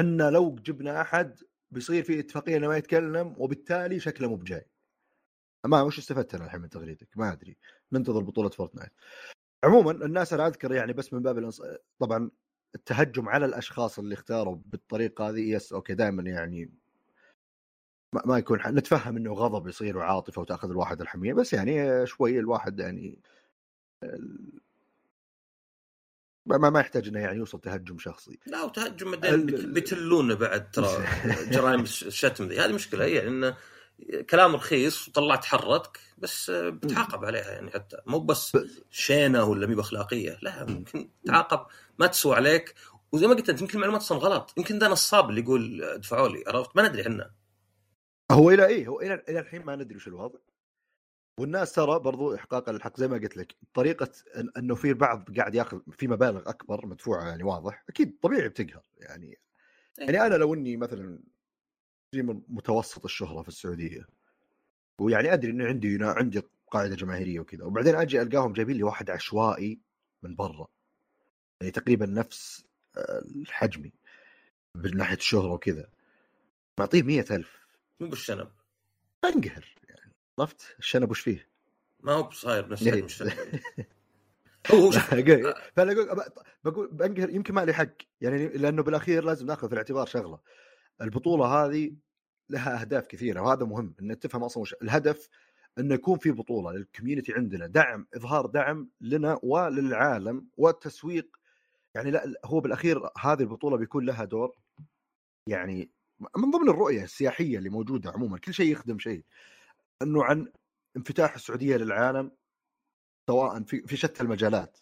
إحنا لو جبنا أحد بيصير في اتفاقية إنه ما يتكلم وبالتالي شكله مو بجاي. ما وش استفدت أنا الحين من تغريدك؟ ما أدري. ننتظر بطولة Fortnite عموما الناس أنا أذكر يعني بس من باب الانص... طبعا التهجم على الأشخاص اللي اختاروا بالطريقة هذه yes okay دائما يعني ما, ما يكون ح- نتفهم إنه غضب يصير وعاطفة وتأخذ الواحد الحمية بس يعني شوي الواحد يعني ال- ما ما يحتاج إنه يعني يوصل تهجم شخصي. لا وتهجم بعدين ال- بيت- بيتلونه بعد ترى جرائم الش- الشتم ذي. هذه مشكلة هي يعني انه كلام رخيص وطلعت حرتك بس بتعاقب عليها يعني حتى. مو بس شينة ولا مي باخلاقيه لا ممكن تعاقب ما تسوى عليك. وزي ما قلت أنت يمكن المعلومات أصلا غلط. يمكن ده نصاب اللي يقول ادفعوا لي عرفت؟ ما ندري إحنا. هو إلى إيه؟ هو إلى إلى الحين ما ندري وش الوضع. والناس ترى برضو احقاقا للحق زي ما قلت لك طريقة إنه في البعض قاعد ياخذ في مبالغ أكبر مدفوعة يعني واضح أكيد طبيعي بتقهر يعني. يعني أنا لو إني مثلا ستريمر متوسط الشهرة في السعودية ويعني أدري إنه عندي عندي قاعدة جماهيرية وكذا وبعدين أجي ألقاهم جايبين لي واحد عشوائي من برا. يعني تقريبا نفس آه، حجمي من ناحية الشهرة وكذا. معطيه مية ألف. مو بالشنب. انقهر يعني عرفت؟ الشنب وش فيه؟ ما هو بصاير نفس الشنب. هو فأنا أقول بقول بنقهر يمكن ما لي حق. يعني لأنه بالأخير لازم نأخذ في الاعتبار شغلة. البطولة هذه لها أهداف كثيرة وهذا مهم ان تفهم أصلا وش الهدف إنه يكون في بطولة للكوميونتي عندنا. دعم إظهار دعم لنا وللعالم والتسويق. يعني لا هو بالأخير هذه البطولة بيكون لها دور يعني من ضمن الرؤية السياحية اللي موجودة عموما كل شيء يخدم شيء إنه عن انفتاح السعودية للعالم سواء في في شتى المجالات.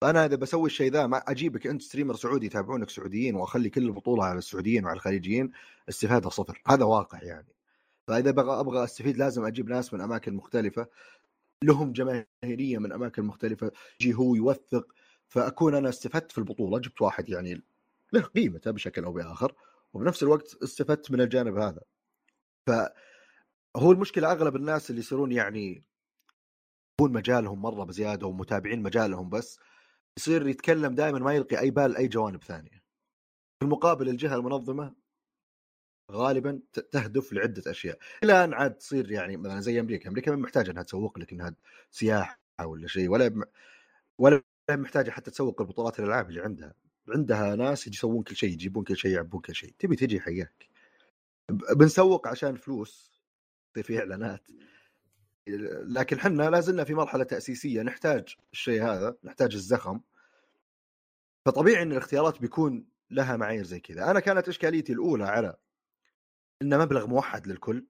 فأنا إذا بسوي الشيء ذا ما أجيبك أنت streamer سعودي يتابعونك سعوديين وأخلي كل البطولة على السعوديين وعلى الخليجيين استفادة صفر. هذا واقع يعني. فإذا بغى أبغى أستفيد لازم أجيب ناس من أماكن مختلفة لهم جماهيرية من أماكن مختلفة يجي هو يوثق فأكون أنا استفدت في البطولة جبت واحد يعني له قيمته بشكل أو بآخر. وبنفس الوقت استفدت من الجانب هذا. فهو المشكلة أغلب الناس اللي يصيرون يعني يكون مجالهم مرة بزيادة ومتابعين مجالهم بس يصير يتكلم دائما ما يلقي أي بال أي جوانب ثانية. في المقابل الجهة المنظمة غالبا تهدف لعدة أشياء. إلى ان عاد تصير يعني مثلا زي أمريكا أمريكا ما محتاجة إنها تسوق لك انها سياحة ولا شيء ولا ولا محتاجة حتى تسوق البطولات الألعاب اللي عندها. عندها ناس يسوون كل شيء يجيبون كل شيء يعبون كل شيء. تبي تجي حياك. بنسوق عشان فلوس في إعلانات. لكن حنا لازلنا في مرحلة تأسيسية نحتاج الشيء هذا نحتاج الزخم. فطبيعي إن الاختيارات بيكون لها معايير زي كذا. أنا كانت إشكاليتي الأولى على إنه مبلغ موحد للكل.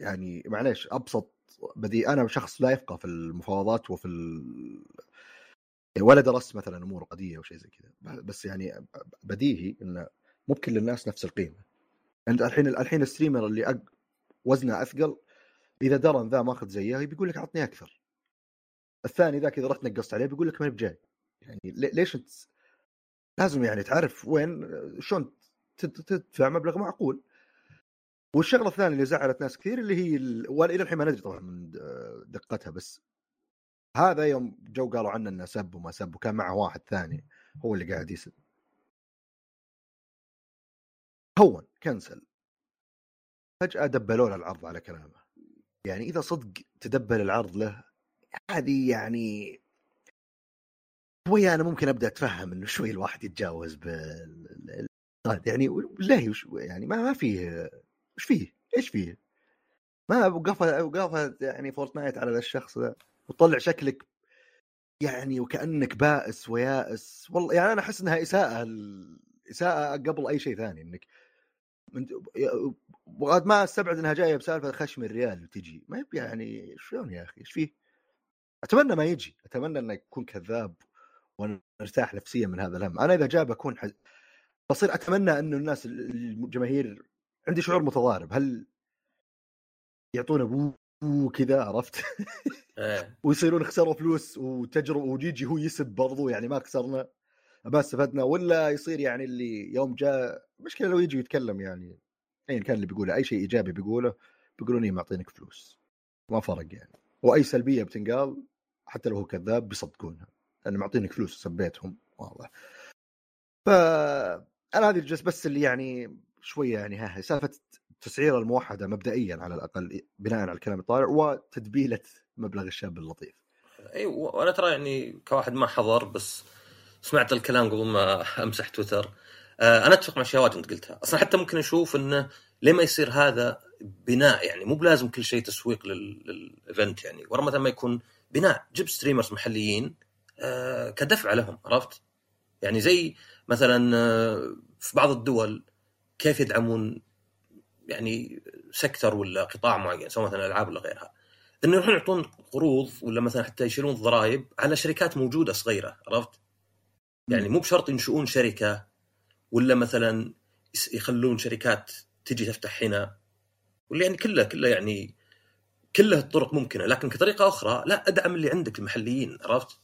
يعني معليش أبسط بدي أنا شخص لا يفقه في المفاوضات وفي. ولا درست مثلا أمور قضية أو شيء زي كذا. بس يعني بديهي انه مو بكل الناس نفس القيمة. انت الحين الحين ال streamer اللي أق... وزنه أثقل إذا درى إن ذا ماخذ زيه بيقول لك اعطني أكثر. الثاني ذاك إذا رحت نقصت عليه بيقول لك ما بجاي. يعني ليش أنت لازم يعني تعرف وين شلون تدفع مبلغ معقول. والشغلة الثانية اللي زعلت ناس كثير اللي هي ال... وإلى الحين ما ندري طبعا من دقتها بس هذا يوم جو قالوا عنه إنه سب وما سب وكان معه واحد ثاني هو اللي قاعد يسب هون كنسل فجأة دبلوا له العرض على كلامه يعني إذا صدق تدبل العرض له هذه يعني شوي أنا ممكن أبدأ أتفهم إنه شوي الواحد يتجاوز بال يعني بالله وش يعني ما ما فيه إيش فيه؟ إيش فيه؟ ما وقفت وقفت يعني Fortnite على الشخص ذا وتطلع شكلك يعني وكأنك بائس ويائس. والله يعني أنا أحس إنها إساءة إساءة قبل أي شيء ثاني إنك وقد ما أستبعد إنها جاية بسالفة خشم الريال تجي ما يعني شلون يا أخي؟ إيش فيه؟ أتمنى ما يجي. أتمنى إنه يكون كذاب ونرتاح نفسيا من هذا الهم. أنا إذا جاء بكون حز... بصير أتمنى إنه الناس الجماهير عندي شعور متضارب. هل يعطونا بو كذا عرفت؟ إيه. ويصيرون خسروا فلوس وتجربه وجيجي هو يسب برضو يعني ما خسرنا. ما استفدنا ولا يصير يعني اللي يوم جاء مشكلة لو يجي يتكلم يعني ايا كان اللي بيقوله أي شيء إيجابي بيقوله بيقولون إيه معطينك فلوس. ما فرق يعني. وأي سلبية بتنقال حتى لو هو كذاب بيصدقونها لأنه معطينك فلوس وسبيتهم. واضح. ف أنا هذه الجلسة بس اللي يعني شوية يعني ها سالفة تسعير الموحدة مبدئيا على الأقل بناء على الكلام الطالع وتدبيلة مبلغ الشاب اللطيف. إي وأنا ترى يعني كواحد ما حضر بس سمعت الكلام قبل ما أمسح تويتر آه، أنا أتفق مع واجد أنت قلتها أصلا حتى ممكن أشوف إنه ليه ما يصير هذا بناء يعني مو بلازم كل شيء تسويق لل event يعني ورا مثلا ما يكون بناء جيب streamers محليين آه، كدفعه لهم عرفت؟ يعني زي مثلا آه، في بعض الدول كيف يدعمون يعني sector ولا قطاع معين سواء مثلا العاب ولا غيرها إنه يروحون يعطون قروض ولا مثلا حتى يشيلون الضرائب على شركات موجودة صغيرة عرفت؟ يعني مو بشرط ينشؤون شركة ولا مثلا يخلون شركات تجي تفتح هنا ولا يعني كله كله يعني كله الطرق ممكنة لكن كطريقة أخرى لا أدعم اللي عندك المحليين عرفت؟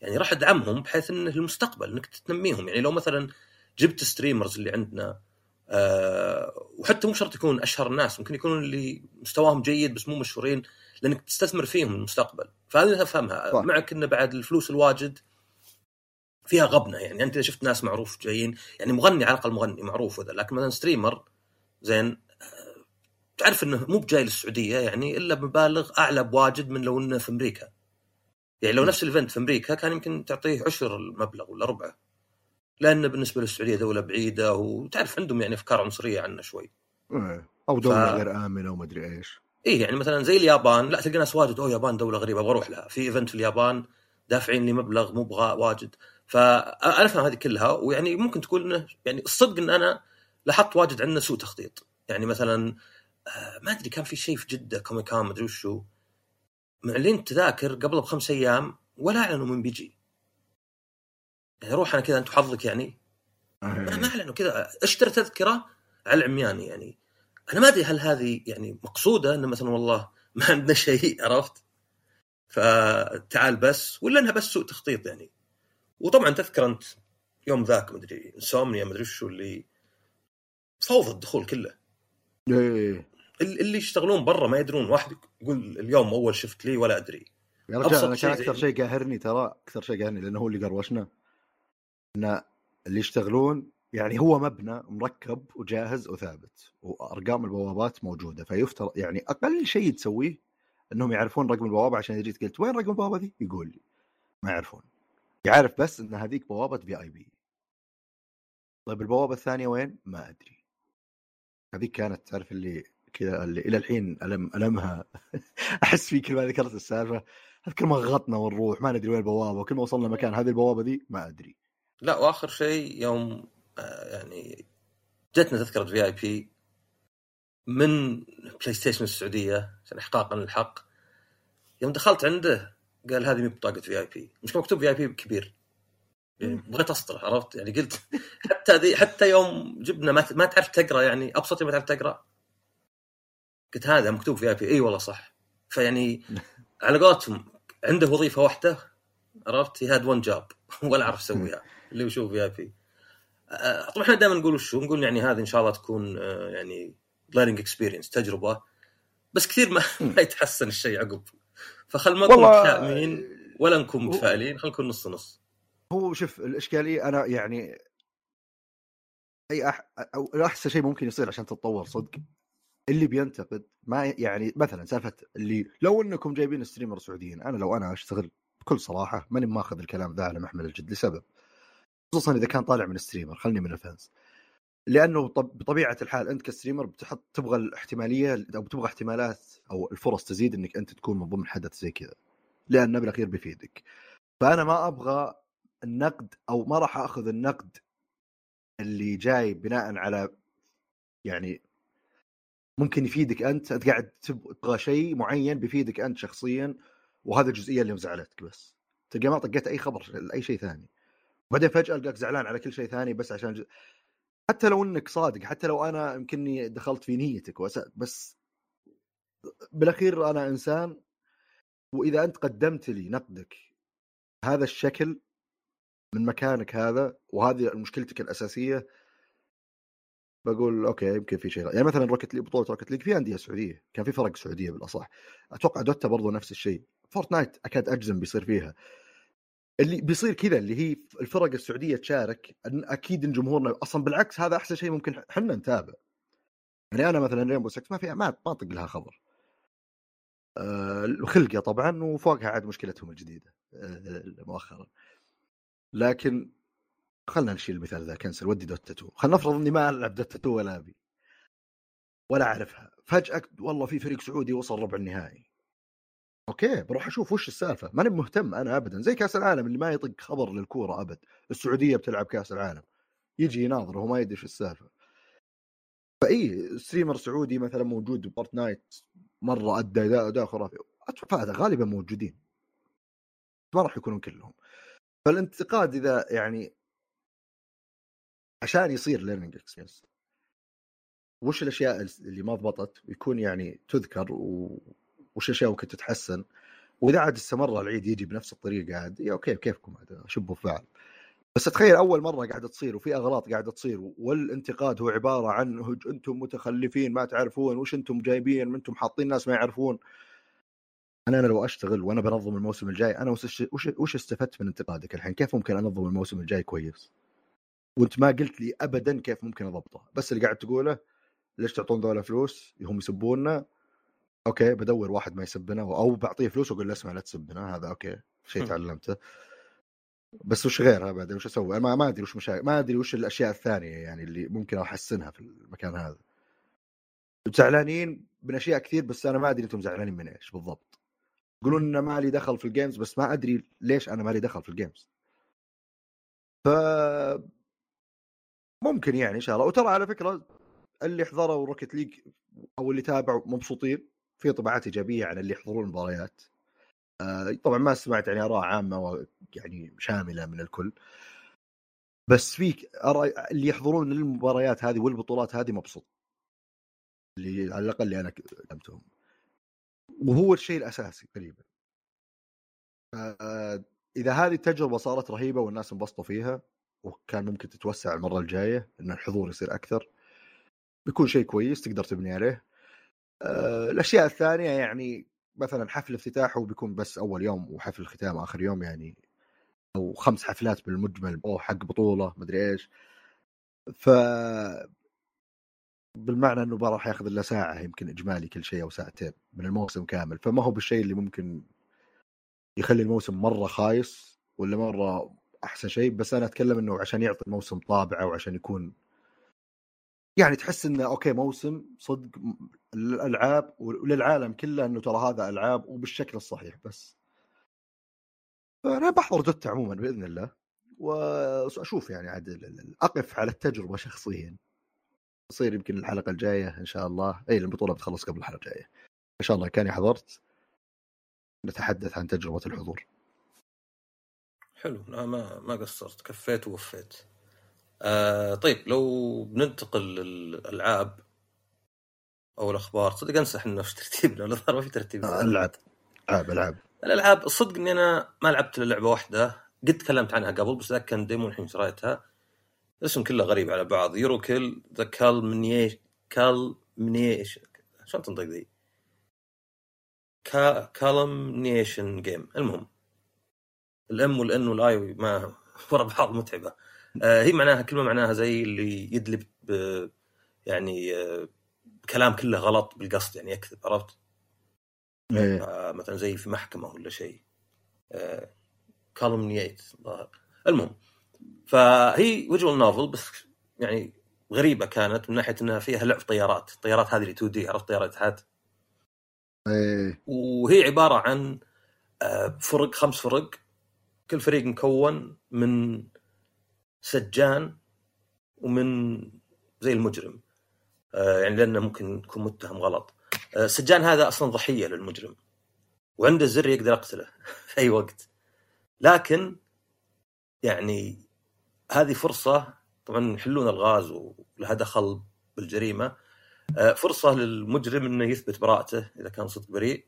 يعني راح أدعمهم بحيث إنه المستقبل إنك تنميهم يعني لو مثلا جبت ستريمرز اللي عندنا أه وحتى مو شرط يكون أشهر الناس ممكن يكونون اللي مستواهم جيد بس مو مشهورين لأنك تستثمر فيهم المستقبل. فهذه أفهمها. طبعا. معك انه بعد الفلوس الواجد فيها غبنة يعني أنت إذا شفت ناس معروف جايين يعني مغني على الأقل مغني معروف وذا لكن مثلا streamer زين آه، تعرف إنه مو بجاي للسعودية يعني إلا بمبالغ أعلى بواجد من لو إنه في أمريكا. يعني لو نفس ال event في أمريكا كان يمكن تعطيه عشر المبلغ ولا ربعه لأن بالنسبة للسعودية دولة بعيدة وتعرف عندهم يعني أفكار عنصرية عنا شوي. إيه، أو دولة ف... غير آمنة وما أدري إيش. اي يعني مثلا زي اليابان لا تلقى ناس واجد أوه اليابان دولة غريبة أبغى أروح لها. في event في اليابان دافعين لي مبلغ مو واجد. فانا افهم هذه كلها ويعني ممكن تقول إنه يعني الصدق إن أنا لاحظت واجد عندنا سوء تخطيط. يعني مثلا آه، ما أدري كان في شيء في جدة كوميكان ما أدري وشو. معلين تذاكر قبل بخمس أيام ولا أعلنوا من بيجي. يعني روح أنا كذا أنت حظك يعني. ما اعلنوا كذا أشتري تذكرة على العمياني يعني. أنا ما أدري هل هذه يعني مقصودة إنه مثلا والله ما عندنا شيء عرفت؟ فتعال بس ولا إنها بس سوء تخطيط يعني. وطبعا تذكر أنت يوم ذاك مدري انسومنيا مدري وشو اللي فوضى الدخول كله. إيه اللي يشتغلون برا ما يدرون واحد يقول اليوم أول شفت لي ولا أدري. يا رجال أنا كان أكثر شيء قاهرني ترى أكثر شيء قاهرني لأنه هو اللي قروشنا إن اللي يشتغلون يعني هو مبنى مركب وجاهز وثابت وأرقام البوابات موجودة فيفترض يعني أقل شيء تسويه إنهم يعرفون رقم البوابة عشان جيت قلت وين رقم البوابة دي؟ يقول لي ما يعرفون. يعرف بس إن هذيك بوابة في VIP طيب البوابة الثانية وين؟ ما أدري. هذيك كانت تعرف اللي كذا اللي إلى الحين ألم ألمها أحس في كل ما ذكرت السالفة. أذكر ما غطنا ونروح ما ندري وين البوابة وكل ما وصلنا مكان هذه البوابة دي ما أدري. لا وآخر شيء يوم آه، يعني جتنا تذكرة VIP من PlayStation السعودية عشان احقاقا للحق. يوم دخلت عنده قال هذه مي بطاقة VIP. مش مكتوب VIP كبير. يعني بغيت اسطر عرفت؟ يعني قلت حتى ذي حتى يوم جبنا ما, ما تعرف تقرأ يعني ابسط ما تعرف تقرأ. قلت هذا مكتوب VIP. إي والله صح. فيعني على قولتهم عنده وظيفة واحدة عرفت؟ he had one job ولا اعرف اسويها اللي يشوف VIP طبعا إحنا دائما نقول وشو؟ نقول يعني هذه إن شاء الله تكون آه، يعني learning experience تجربة. بس كثير ما, ما يتحسن الشيء عقب. فخل ما نكون متشائمين ولا نكون متفائلين خل نكون نص نص. هو شوف الإشكالية أنا يعني أي أح... أو أحسن شيء ممكن يصير عشان تتطور صدق. اللي بينتقد ما يعني مثلا سالفة اللي لو إنكم جايبين streamer سعوديين أنا لو أنا أشتغل بكل صراحة ماني ماخذ الكلام ذا على محمل الجد لسبب. خصوصا إذا كان طالع من streamer خلني من ال fans. لأنه بطبيعة الحال أنت ك streamer بتحط تبغى الاحتمالية أو تبغى احتمالات أو الفرص تزيد إنك أنت تكون من ضمن حدث زي كذا. لأنه بالاخير بيفيدك. فأنا ما أبغى النقد أو ما راح أخذ النقد اللي جاي بناء على يعني ممكن يفيدك أنت أنت قاعد تبغى شيء معين بيفيدك أنت شخصيا وهذا الجزئيه اللي مزعلتك بس. تلقى ما طقيت أي خبر أي شيء ثاني. وبعدين فجأة ألقاك زعلان على كل شيء ثاني بس عشان ج... حتى لو إنك صادق حتى لو أنا يمكنني دخلت في نيتك وس... بس بالأخير أنا إنسان وإذا أنت قدمت لي نقدك هذا الشكل من مكانك هذا وهذه مشكلتك الأساسية بقول okay يمكن في شيء يعني مثلا Rocket League بطولة Rocket League في أندية سعودية كان في فرق سعودية بالأصح. أتوقع Dota برضو نفس الشيء. Fortnite أكاد أجزم بيصير فيها. اللي بيصير كذا اللي هي الفرق السعودية تشارك أكيد إن جمهورنا أصلا بالعكس هذا أحسن شيء ممكن إحنا نتابع. يعني أنا مثلا Rainbow 6 ما فيها ما أطق لها خبر. آه خلقة طبعا وفوقها عاد مشكلتهم الجديدة آه مؤخرا. لكن خلنا نشيل المثال ذا cancel ودي Dota 2 خلينا نفرض إني ما ألعب Dota 2 ولا أبي. ولا أعرفها. فجأة والله في فريق سعودي وصل ربع النهائي. okay بروح أشوف وش السالفة. ماني مهتم أنا ابدا. زي كأس العالم اللي ما يطق خبر للكورة أبد. السعودية بتلعب كأس العالم. يجي يناظر وهو ما يدري إيش السالفة. فأي streamer سعودي مثلا موجود ب Fortnite مرة أدى اداء خرافي أتوقع هذا غالبا موجودين. ما راح يكونون كلهم. فالانتقاد إذا يعني عشان يصير learning experience وش الأشياء اللي ما ضبطت؟ يكون يعني تذكر وش الأشياء ممكن تتحسن. وإذا عاد استمر العيد يجي بنفس الطريقة عاد okay كيفكم عاد؟ شبوا فعل بس تخيل أول مرة قاعدة تصير وفي أغلاط قاعدة تصير والانتقاد هو عبارة عن أنتم متخلفين ما تعرفون وش أنتم جايبين أنتم حاطين ناس ما يعرفون. أنا أنا لو أشتغل وأنا بنظم الموسم الجاي أنا وش وش استفدت من انتقادك الحين؟ كيف ممكن أنظم الموسم الجاي كويس؟ وأنت ما قلت لي ابدا كيف ممكن أضبطه. بس اللي قاعد تقوله ليش تعطون ذولا فلوس؟ هم يسبوننا. okay بدور واحد ما يسبنا أو بعطيه فلوس وأقول له اسمع لا تسبنا هذا okay شيء تعلمته بس وش غيرها بعدين وش أسوي؟ ما ما أدري وش مشاكل ما أدري وش الأشياء الثانية يعني اللي ممكن أحسنها في المكان هذا. زعلانين من أشياء كثير بس أنا ما أدري أنتم زعلانين من إيش بالضبط. يقولون إن ما لي دخل في ال games بس ما أدري ليش أنا ما لي دخل في ال games. ف ممكن يعني إن شاء الله وترى على فكرة اللي حضروا Rocket League أو اللي تابعوا مبسوطين في انطباعات إيجابية عن اللي يحضرون المباريات. آه، طبعا ما سمعت يعني آراء عامة يعني شاملة من الكل. بس في اللي يحضرون المباريات هذه والبطولات هذه مبسوط. اللي على الأقل اللي أنا كلمتهم. وهو الشيء الأساسي تقريبا. إذا هذه التجربة صارت رهيبة والناس انبسطوا فيها وكان ممكن تتوسع المرة الجاية إن الحضور يصير أكثر بيكون شيء كويس تقدر تبني عليه. آه، الأشياء الثانية يعني مثلا حفل افتتاحه بيكون بس أول يوم وحفل الختام آخر يوم يعني أو خمس حفلات بالمجمل أو حق بطولة مدري إيش. ف بالمعنى إنه راح ياخذ الا ساعة يمكن إجمالي كل شيء أو ساعتين من الموسم كامل. فما هو بالشيء اللي ممكن يخلي الموسم مرة خايس ولا مرة أحسن شيء. بس أنا أتكلم إنه عشان يعطي الموسم طابعه وعشان يكون يعني تحس إنه أوكي موسم صدق الألعاب وللعالم كله إنه ترى هذا ألعاب وبالشكل الصحيح بس. فأنا بحضر دوتا عموما بإذن الله وأشوف يعني عاد أقف على التجربة شخصيا. تصير يمكن الحلقة الجاية إن شاء الله. إي البطولة بتخلص قبل الحلقة الجاية. إن شاء الله كاني حضرت. نتحدث عن تجربة الحضور. حلو. لا ما ما قصرت. كفيت ووفيت. آه طيب لو بننتقل للألعاب أو الأخبار. صدق أنسى إحنا في ترتيبنا ولا ظهر ما في ترتيب. آه، العاب العاب العاب الألعاب الصدق إني أنا ما لعبت إلا لعبة واحدة. قد تكلمت عنها قبل بس ذاك كان ديمو الحين شريتها. الاسم كله غريب على بعض. يورو كيل ذا كالمنيش كالمنيش شلون تنطق ذي؟ كا كالمنيشن جيم. المهم. الأم والأن والآي ما ورا بعض متعبة. آه هي معناها كلمة معناها زي اللي يدلب ب يعني آه كلام كله غلط بالقصد يعني يكذب عرفت؟ إيه. آه مثلا زي في محكمة ولا شيء. آه كالمنيت الظاهر المهم فهي فيجوال نوفل بس يعني غريبة كانت من ناحية إنها فيها لعب طيارات. الطيارات هذه اللي 2 دي عرفت؟ طيارات اتحاد إيه. وهي عبارة عن آه، فرق خمس فرق. كل فريق مكون من سجان ومن زي المجرم. آه، يعني لأنه ممكن يكون متهم غلط. آه، السجان هذا أصلا ضحية للمجرم. وعنده زر يقدر يقتله في أي وقت. لكن يعني هذه فرصة طبعا يحلون الغاز ولها دخل بالجريمة. آه، فرصة للمجرم إنه يثبت براءته إذا كان صدق بريء.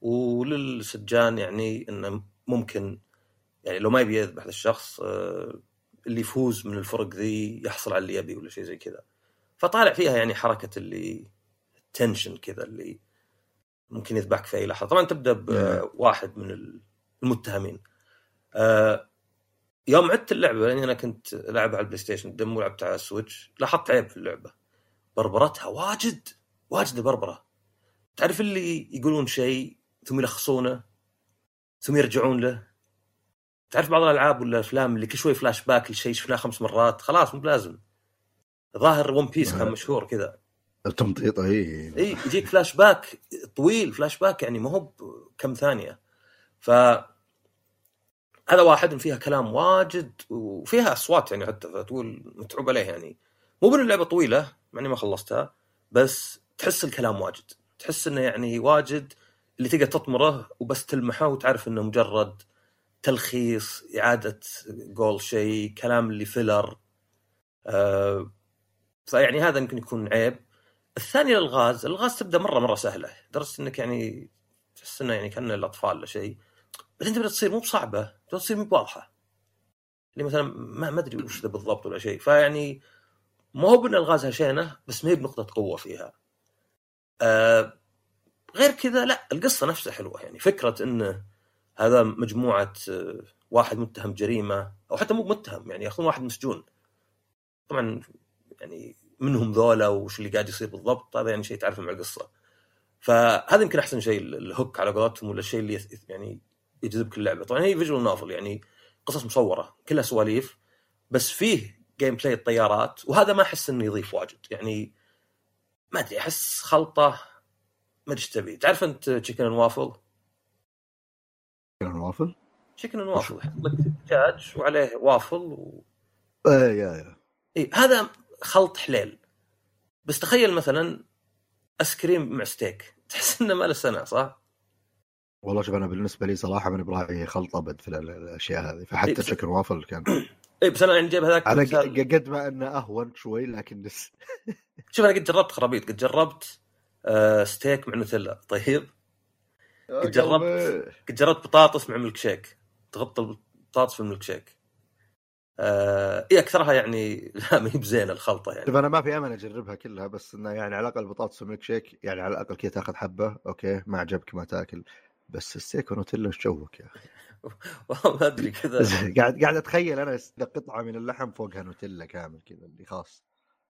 وللسجان يعني إنه ممكن يعني لو ما يبي يذبح الشخص آه، اللي يفوز من الفرق ذي يحصل على اللي يبي ولا شيء زي كذا. فطالع فيها يعني حركة اللي tension كذا اللي ممكن يذبحك في أي لحظة. طبعا تبدأ بواحد من المتهمين. آه، يوم عدت اللعبة لأني أنا كنت العبها على ال PlayStation demo ولعبتها على ال Switch لاحظت عيب في اللعبة. بربرتها واجد واجد بربره تعرف اللي يقولون شيء ثم يلخصونه ثم يرجعون له؟ تعرف بعض الألعاب ولا الأفلام اللي كل شوي فلاش باك لشيء شفناه خمس مرات؟ خلاص مو بلازم. ظاهر One Piece كان مشهور كذا. التمطيط إي. إي يجيك فلاش باك طويل فلاش باك يعني ما هو بكم ثانية. ف هذا واحد فيها كلام واجد وفيها أصوات يعني حتى فتقول متعوب عليه يعني. مو بان اللعبة طويلة مع إني ما خلصتها بس تحس الكلام واجد. تحس إنه يعني واجد اللي تقدر تطمره وبس تلمحه وتعرف إنه مجرد تلخيص إعادة قول شيء كلام اللي فيلر آه فيعني هذا يمكن يكون عيب. الثاني الالغاز الالغاز تبدأ مرة مرة سهلة. لدرجه إنك يعني تحس إنه يعني كان الأطفال ولا شيء. بعدين تبدا تصير مو بصعبة تصير مو بواضحه اللي مثلا ما ما أدري وش ذا بالضبط ولا شيء. فيعني ما هو بأن الغازها شينه بس ما هي بنقطة قوة فيها. آه غير كذا لا القصة نفسها حلوة. يعني فكرة انه هذا مجموعة آه، واحد متهم جريمة أو حتى مو متهم يعني ياخذون واحد مسجون. طبعا يعني منهم ذولا وش اللي قاعد يصير بالضبط هذا يعني شيء تعرفه مع القصة. فهذا يمكن أحسن شيء الهوك على قولتهم ولا الشيء اللي يعني يجذبك اللعبة. طبعا هي فيجوال نوفل يعني قصص مصورة كلها سواليف بس فيه gameplay الطيارات وهذا ما أحس إنه يضيف واجد. يعني ما أدري أحس خلطة ما أدري تبي. تعرف أنت chicken waffle chicken waffle chicken waffle يحط لك دجاج وعليه وافل و... إيه يا يا. إيه هذا خلط حليل بس تخيل مثلا ice cream مع ستيك تحس إنه ما له سنع صح؟ والله شوف أنا بالنسبة لي صراحة من برايي خلط أبد في الأشياء هذه فحتى إيه، chicken waffle كان. اي بس أنا يعني جايب هذاك أنا قد ما إنه أهون شوي لكن بس. شوف أنا قد جربت خرابيط. قد جربت آه ستيك مع نوتيلا. طيب. جربت. قد جربت بطاطس مع ملك شيك تغطي البطاطس في الملك شيك آه اي أكثرها يعني لا ما هي بزينة الخلطة يعني. شوف أنا ما في أمل أجربها كلها بس إنه يعني على الأقل بطاطس وميلك شيك يعني على الأقل كذا تاخذ حبة okay ما عجبك ما تاكل. بس الستيك ونوتيلا إيش جوك يا أخي؟ والله ما أدري كذا. قاعد قاعد أتخيل أنا قطعة من اللحم فوقها نوتيلا كامل كذا اللي خلاص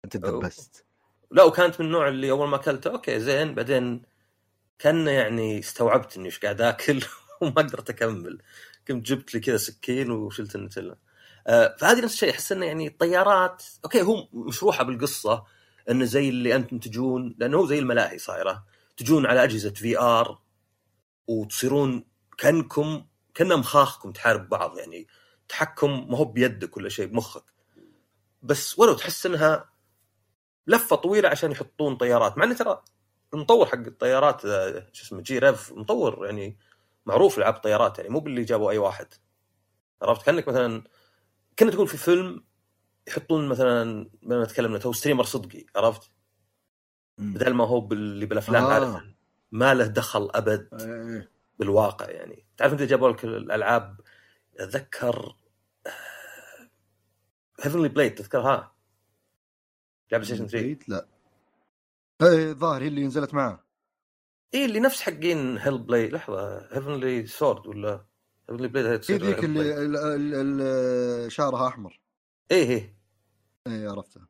أنت دبست لا وكانت من النوع اللي أول ما أكلته okay زين بعدين كان يعني استوعبت إني إيش قاعد آكل وما قدرت أكمل. قمت جبت لي كذا سكين وشلت النوتيلا آه فهذه نفس الشيء أحس إنه يعني الطيارات okay هو مشروحة بالقصة إنه زي اللي أنتم تجون لأنه هو زي الملاهي صايرة. تجون على أجهزة VR وتصيرون كأنكم كان مخاخكم تحارب بعض يعني تحكم ما هو بيدك ولا شيء بمخك. بس ولو تحس إنها لفة طويلة عشان يحطون طيارات مع إنه ترى المطور حق الطيارات ذا شو اسمه G-Rev مطور يعني معروف لعب طيارات يعني مو باللي جابوا أي واحد. عرفت؟ كأنك مثلا كنا تقول في فيلم يحطون مثلا بما نتكلم تو streamer صدقي عرفت؟ بدل ما هو اللي بالأفلام آه. عارف ما له دخل أبد إيه. بالواقع يعني تعرف أنت جابوا لك الألعاب أتذكر Heavenly Blade تذكرها بلايستيشن 3 بعيد؟ لا إيه ظاهر هي اللي نزلت معاه اي اللي نفس حقين Hellblade لحظة Heavenly Sword ولا Heavenly Blade هي هي تصير ذيك اللي شعرها أحمر. إيه إيه. إيه عرفتها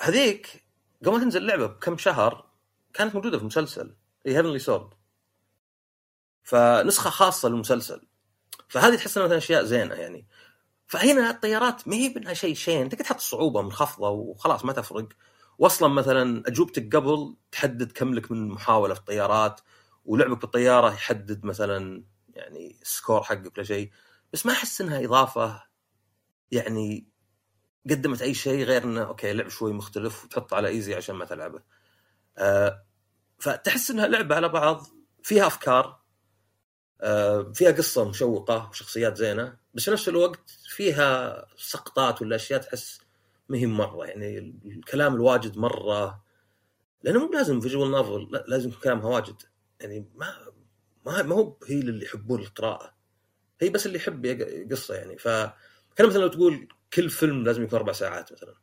هذيك قبل ما تنزل اللعبة بكم شهر كانت موجودة في مسلسل. اي Heavenly Sword فنسخة خاصة للمسلسل. فهذه تحس إنها مثلا أشياء زينة يعني. فهنا الطيارات ما هي بأنها شيء شين. تقدر تحط الصعوبه منخفضه وخلاص ما تفرق. واصلا مثلا أجوبتك قبل تحدد كم لك من محاولة في الطيارات ولعبك بالطيارة يحدد مثلا يعني ال score حقك ولا شيء بس ما أحس إنها إضافة يعني قدمت أي شيء غير إنه okay لعب شوي مختلف وتحطه على easy عشان ما تلعبه. آه فتحس إنها لعبة على بعض فيها أفكار آه فيها قصة مشوقة وشخصيات زينة بس في نفس الوقت فيها سقطات ولا اشياء تحس ما هي مرة يعني الكلام الواجد مرة لأنه مو لازم visual novel لا لازم يكون كلامها واجد يعني ما ما ما هو هي اللي يحبون القراءة. هي بس اللي يحب قصة يعني. ف كان مثلا لو تقول كل فيلم لازم يكون أربع ساعات مثلا.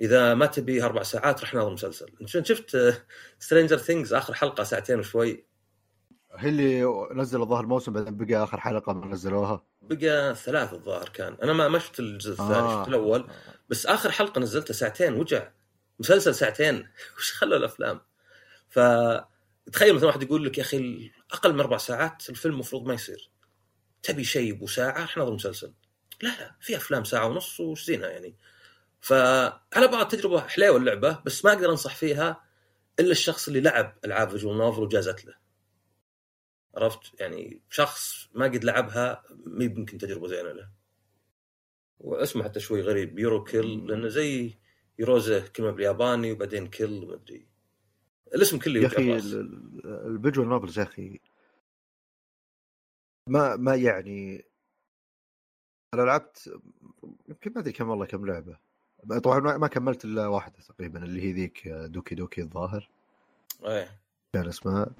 إذا ما تبي أربع ساعات رح ناظر مسلسل. إنت شفت Stranger Things آخر حلقة ساعتين وشوي. هي اللي نزل الظاهر الموسم بعدين بقى آخر حلقة ما نزلوها. بقى ثلاث الظاهر كان. أنا ما ما شفت الجزء الثاني آه. شفت الأول. بس آخر حلقة نزلتها ساعتين وجع. مسلسل ساعتين. وش خلوا الأفلام؟ ف تخيل مثلا واحد يقول لك يا أخي أقل من أربع ساعات الفيلم المفروض ما يصير. تبي شيء ابو ساعة؟ إحنا نظر مسلسل. لا لا في أفلام ساعة ونص وش زينها يعني. فعلى بعض تجربه حليوه اللعبه بس ما أقدر أنصح فيها إلا الشخص اللي لعب ألعاب فيجوال نوفل وجازت له. عرفت؟ يعني شخص ما قد لعبها ما يمكن تجربة زينة له. واسمه حتى شوي غريب Yurukill لأنه زي يروزه كلمه بالياباني وبعدين kill ما أدري. الاسم كله يا أخي ال visual novels يا أخي ما ما يعني أنا لعبت يمكن ما أدري كم والله كم لعبة. طبعا ما كملت إلا واحدة تقريبا اللي هي ذيك Doki Doki الظاهر. إيه. كان اسمها.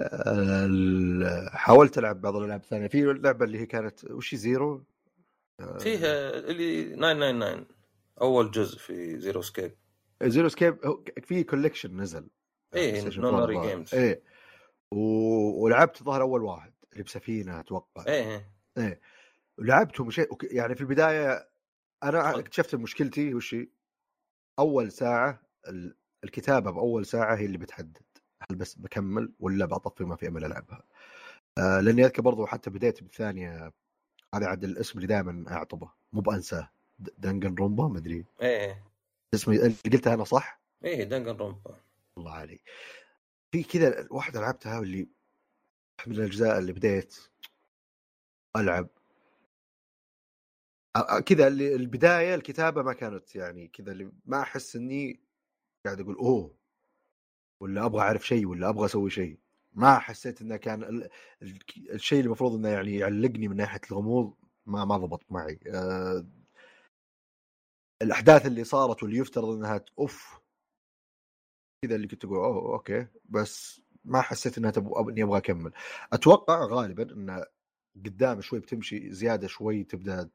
ال- حاولت ألعب بعض الألعاب الثانية. في لعبة اللي هي كانت وش Zero؟ فيه اللي 999 أول جزء في Zero Escape. Zero Escape في collection نزل. إيه، Nonary 4 الظاهر. Games. إيه و... ولعبت ظهر أول واحد اللي بسفينة أتوقع إيه إيه ولعبتهم شيء وك- يعني في البداية أنا. اكتشفت مشكلتي وش؟ أول ساعة ال- الكتابة بأول ساعة هي اللي بتحدد هل بس بكمل ولا بطفي ما في أمل ألعبها آه لاني اذكر برضو حتى بديت بالثانية هذا عاد الاسم اللي دائما أعطبه مو بأنساه Danganronpa ما أدري إيه اسمي اللي قلتها أنا صح؟ إيه Danganronpa الله علي في كذا واحدة لعبتها واللي من الأجزاء اللي بديت. ألعب. كذا اللي البداية الكتابة ما كانت يعني كذا اللي ما أحس إني قاعد أقول أوه. ولا أبغى أعرف شيء ولا أبغى أسوي شيء. ما حسيت إنه كان ال... ال... الشيء اللي المفروض إنه يعني يعلقني من ناحية الغموض ما ما ضبط معي. أه... الأحداث اللي صارت واللي يفترض إنها أوف. كذا اللي كنت أقول أوه أوكي. بس ما حسيت إنها تبغى إني أبغى أكمل. أتوقع غالبا انه قدام شوي بتمشي زيادة شوي تبدأ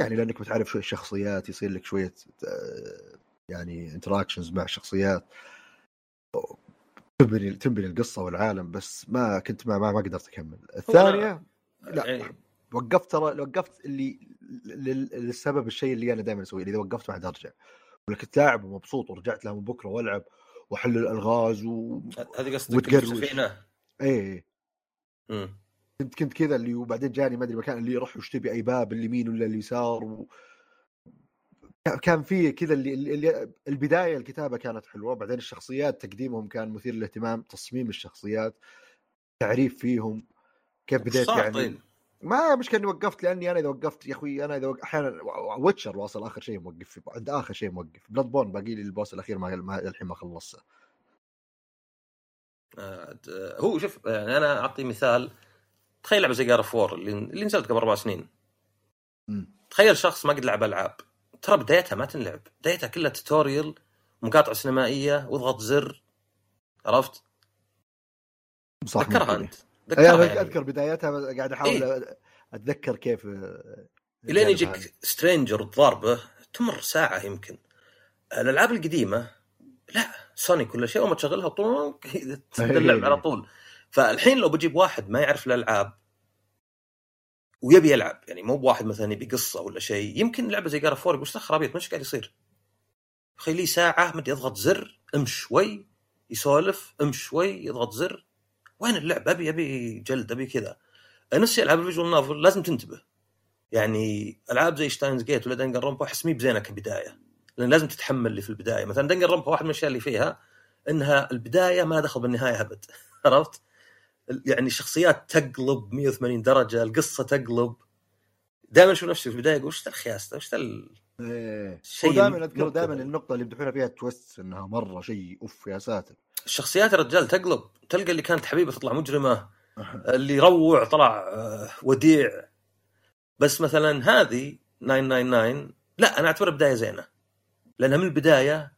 يعني لأنك بتعرف شوي الشخصيات يصير لك شوية آه، يعني انتراكشنز مع الشخصيات تنبني تنبني القصة والعالم بس ما كنت ما ما, ما قدرت أكمل. الثانية لا. يعني وقفت ترى وقفت اللي لل- للسبب الشيء اللي أنا دائما أسويه إذا وقفت ما عاد ارجع ولا كنت لاعب ومبسوط ورجعت لها من بكرة والعب واحل الألغاز و هذه قصدك وتقروش. سفينه إيه. امم كنت كنت كذا اللي وبعدين جاني ما أدري مكان اللي يروح وش تبي أي باب اليمين ولا اليسار و... كان في كذا اللي, اللي البداية الكتابة كانت حلوة بعدين الشخصيات تقديمهم كان مثير للاهتمام تصميم الشخصيات تعريف فيهم كيف بديت يعني؟ طيب؟ ما مش كأني وقفت لأني أنا إذا وقفت يا أخوي أنا إذا. أحيانا Witcher واصل آخر شيء موقف عند آخر شيء موقف Bloodborne باقي لي ال boss الأخير ما, الحين ما خلصته آه، هو شوف يعني أنا أعطي مثال تخيل لعبة زي God of War اللي, اللي نزلت قبل أربع سنين. تخيل شخص ما قد لعب ألعاب ترى بدايتها ما تنلعب بدايتها كلها tutorial مقاطع سينمائية واضغط زر عرفت؟ صح. أنت يعني. أذكر بدايتها قاعد أحاول أتذكر كيف آه، إلين. يجيك stranger تضاربه تمر ساعة يمكن الألعاب القديمة لا سونيك ولا شيء اول ما تشغلها طول اللعب على طول فالحين لو بجيب واحد ما يعرف الألعاب ويبي يلعب يعني مو بواحد مثلا يبي قصة ولا شيء يمكن لعبة زي God of War يقول إيش خرابيط إيش قاعد يصير؟ لي ساعة مدي اضغط زر امش شوي يسولف امش شوي يضغط زر وين اللعب؟ ابي أبي جلد أبي كذا. نفس الشيء العاب ال visual novel لازم تنتبه. يعني ألعاب زي Steins;Gate ولا Danganronpa أحس مي بزينة كبداية. لأن لازم تتحمل اللي في البداية. مثلا Danganronpa واحد من الأشياء اللي فيها إنها البداية ما دخل بالنهاية أبد. عرفت؟ يعني الشخصيات تقلب 180 درجة القصة تقلب. دائما أشوف نفسي في البداية أقول وش ذا الخياس ذا؟ وش ال- إيه. ودائما أذكر. دائما النقطة اللي يمدحونها فيها twist إنها مرة شيء أوف يا ساتر. الشخصيات يا رجال تقلب تلقى اللي كانت حبيبة تطلع مجرمة اللي يروع طلع آه، وديع. بس مثلا هذه 999 لا أنا أعتبرها بداية زينة لأنها من البداية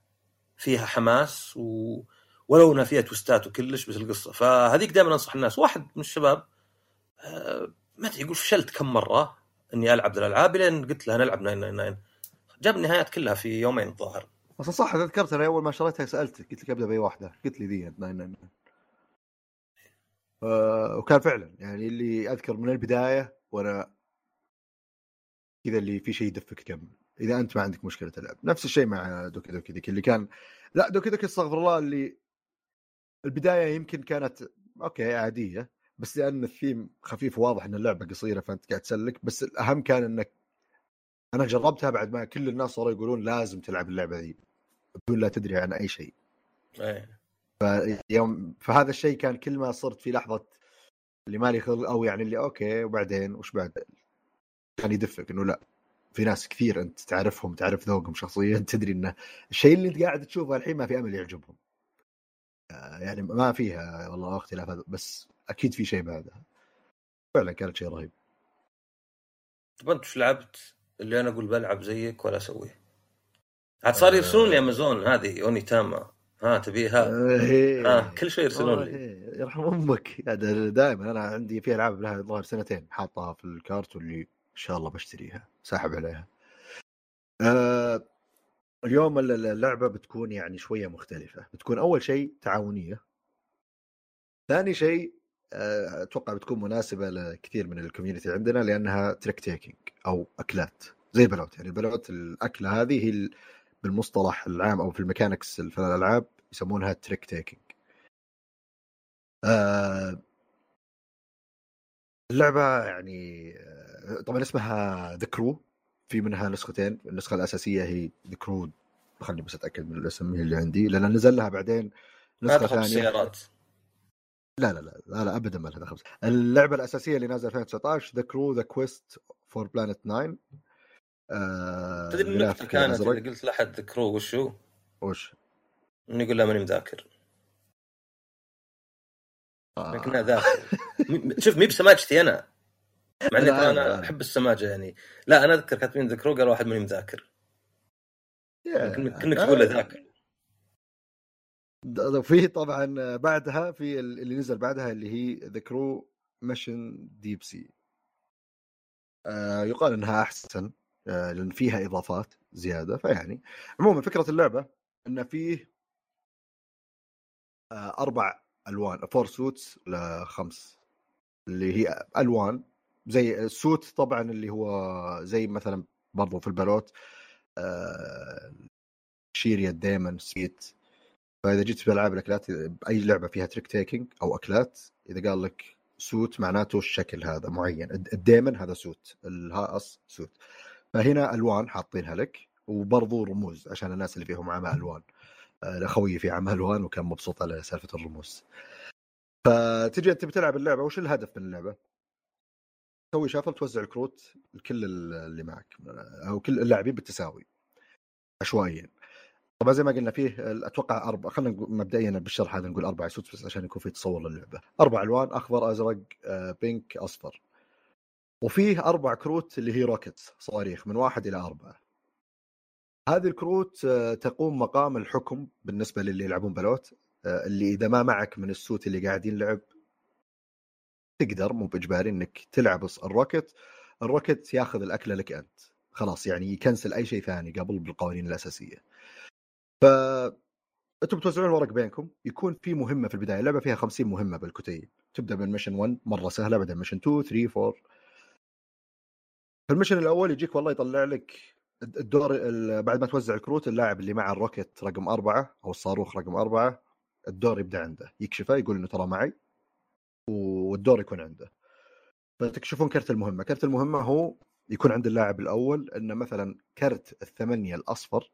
فيها حماس و... ولو إنها فيها توستات وكلش بس القصة. فهذيك دائما أنصح الناس. واحد من الشباب آه، ما أدري يقول فشلت كم مرة إني ألعب الألعاب لين قلت له نلعب 999 جاب النهايات كلها في يومين الظاهر. أصلا صح تذكرت أنا أول ما شريتها سألتك قلت لك أبدأ بأي واحدة. قلت لي ذي 999 آه وكان فعلا يعني اللي أذكر من البداية وأنا كذا اللي في شيء يدفك كمل إذا أنت ما عندك مشكلة تلعب. نفس الشيء مع دوكي دوكي ديك اللي كان لا Doki Doki استغفر الله اللي البداية يمكن كانت okay عادية بس لأن الثيم خفيف واضح إن اللعبة قصيرة فأنت قاعد تسلك. بس الأهم كان إنك أنا جربتها بعد ما كل الناس صاروا يقولون لازم تلعب اللعبة ذي. بدون لا تدري عن أي شيء. إيه. يوم فهذا الشيء كان كل ما صرت في لحظة اللي مالي خلق أو يعني اللي okay وبعدين وش بعد؟ كان يدفك إنه لا في ناس كثير أنت تعرفهم تعرف ذوقهم شخصيا تدري إنه الشيء اللي أنت قاعد تشوفه الحين ما في أمل يعجبهم. آه، يعني ما فيها والله اختلاف هذا بس أكيد في شيء بعدها. فعلا كانت شيء رهيب. طب أنت وش لعبت؟ اللي أنا أقول بلعب زيك ولا أسويه؟ عاد صار يرسلون لي أمازون هذه أوني تاما. ها تبيها إيه. ها كل شيء يرسلون والله لي. يرحم أمك. هذا دائما أنا عندي في ألعاب لها الظاهر سنتين حاطها في الكارت واللي إن شاء الله بشتريها ساحب عليها. آه اليوم الل- اللعبة بتكون يعني شوية مختلفة، بتكون أول شيء تعاونية. ثاني شيء آه، أتوقع بتكون مناسبة لكثير من ال community عندنا لأنها trick taking أو أكلات. زي البلوت يعني البلوت الأكلة هذه هي بالمصطلح العام أو في ال mechanics في الألعاب يسمونها trick taking. آه اللعبة يعني آه، طبعا اسمها The Crew في منها نسختين. النسخة الأساسية هي The Crew خليني بس أتأكد من الاسم هي اللي عندي لأن نزل لها بعدين نسخة ثانية. بالسيارات لا لا لا لا, لا ابدا ما لها دخل. اللعبة الأساسية اللي نازلة 2019 The Crew The Quest for Planet 9 آه تدري غلاف النقطة كذا كانت. اللي قلت لأحد The Crew وشو؟ وش؟ إنه يقول لا ماني مذاكر. آه. ذاكر. شوف مي بسماجتي أنا. مع إني. أنا أحب السماجة يعني. لا أنا أذكر كاتبين The Crew قال واحد ماني مذاكر. كأنك تقول له ذاكر. د- في طبعا بعدها في ال- اللي نزل بعدها اللي هي The Crew Mission Deep Sea آه يقال إنها أحسن. آه لأن فيها إضافات زيادة فيعني عموما فكرة اللعبة إن فيه آه أربع ألوان four suits لخمس اللي هي ألوان زي ال suit طبعا اللي هو زي مثلا برضو في البلوت آه شيريا دايمن سبيت فإذا جيت في ألعاب الأكلات أي لعبة فيها trick taking أو أكلات إذا قال لك suit معناته الشكل هذا معين الد- الديمن هذا suit الهاص suit فهنا ألوان حاطينها لك وبرضو رموز عشان الناس اللي فيهم عمى ألوان. آه، خويي في عمى ألوان وكان مبسوط على سالفة الرموز. فتجي أنت بتلعب اللعبة وش الهدف من اللعبة؟ تسوي شافل توزع الكروت لكل اللي معك أو كل اللاعبين بالتساوي. عشوائيا. طبعا زي ما قلنا فيه أتوقع أربع خلينا نقول مبدئيا بالشرح هذا نقول أربع سوت بس عشان يكون في تصور للعبة. أربع ألوان أخضر أزرق آه، pink أصفر. وفيه أربع كروت اللي هي rockets صواريخ من واحد إلى أربعة. هذه الكروت آه، تقوم مقام الحكم بالنسبة للي يلعبون بلوت آه، اللي إذا ما معك من ال suit اللي قاعد ينلعب تقدر مو بإجباري إنك تلعب ال rocket ال rocket ياخذ الأكلة لك أنت. خلاص يعني يكنسل أي شيء ثاني قبل بالقوانين الأساسية. ف أنتم بتوزعون الورق بينكم يكون في مهمة في البداية. اللعبة فيها 50 مهمة بالكتيب تبدأ من mission 1 مرة سهلة بعدين mission 2 3 4 في ال mission الأول يجيك والله يطلع لك الدور بعد ما توزع الكروت اللاعب اللي مع ال rocket رقم أربعة أو الصاروخ رقم أربعة الدور يبدأ عنده. يكشفه يقول إنه ترى معي والدور يكون عنده. فتكشفون كرت المهمة. كرت المهمة هو يكون عند اللاعب الأول إنه مثلا كرت الثمانية الأصفر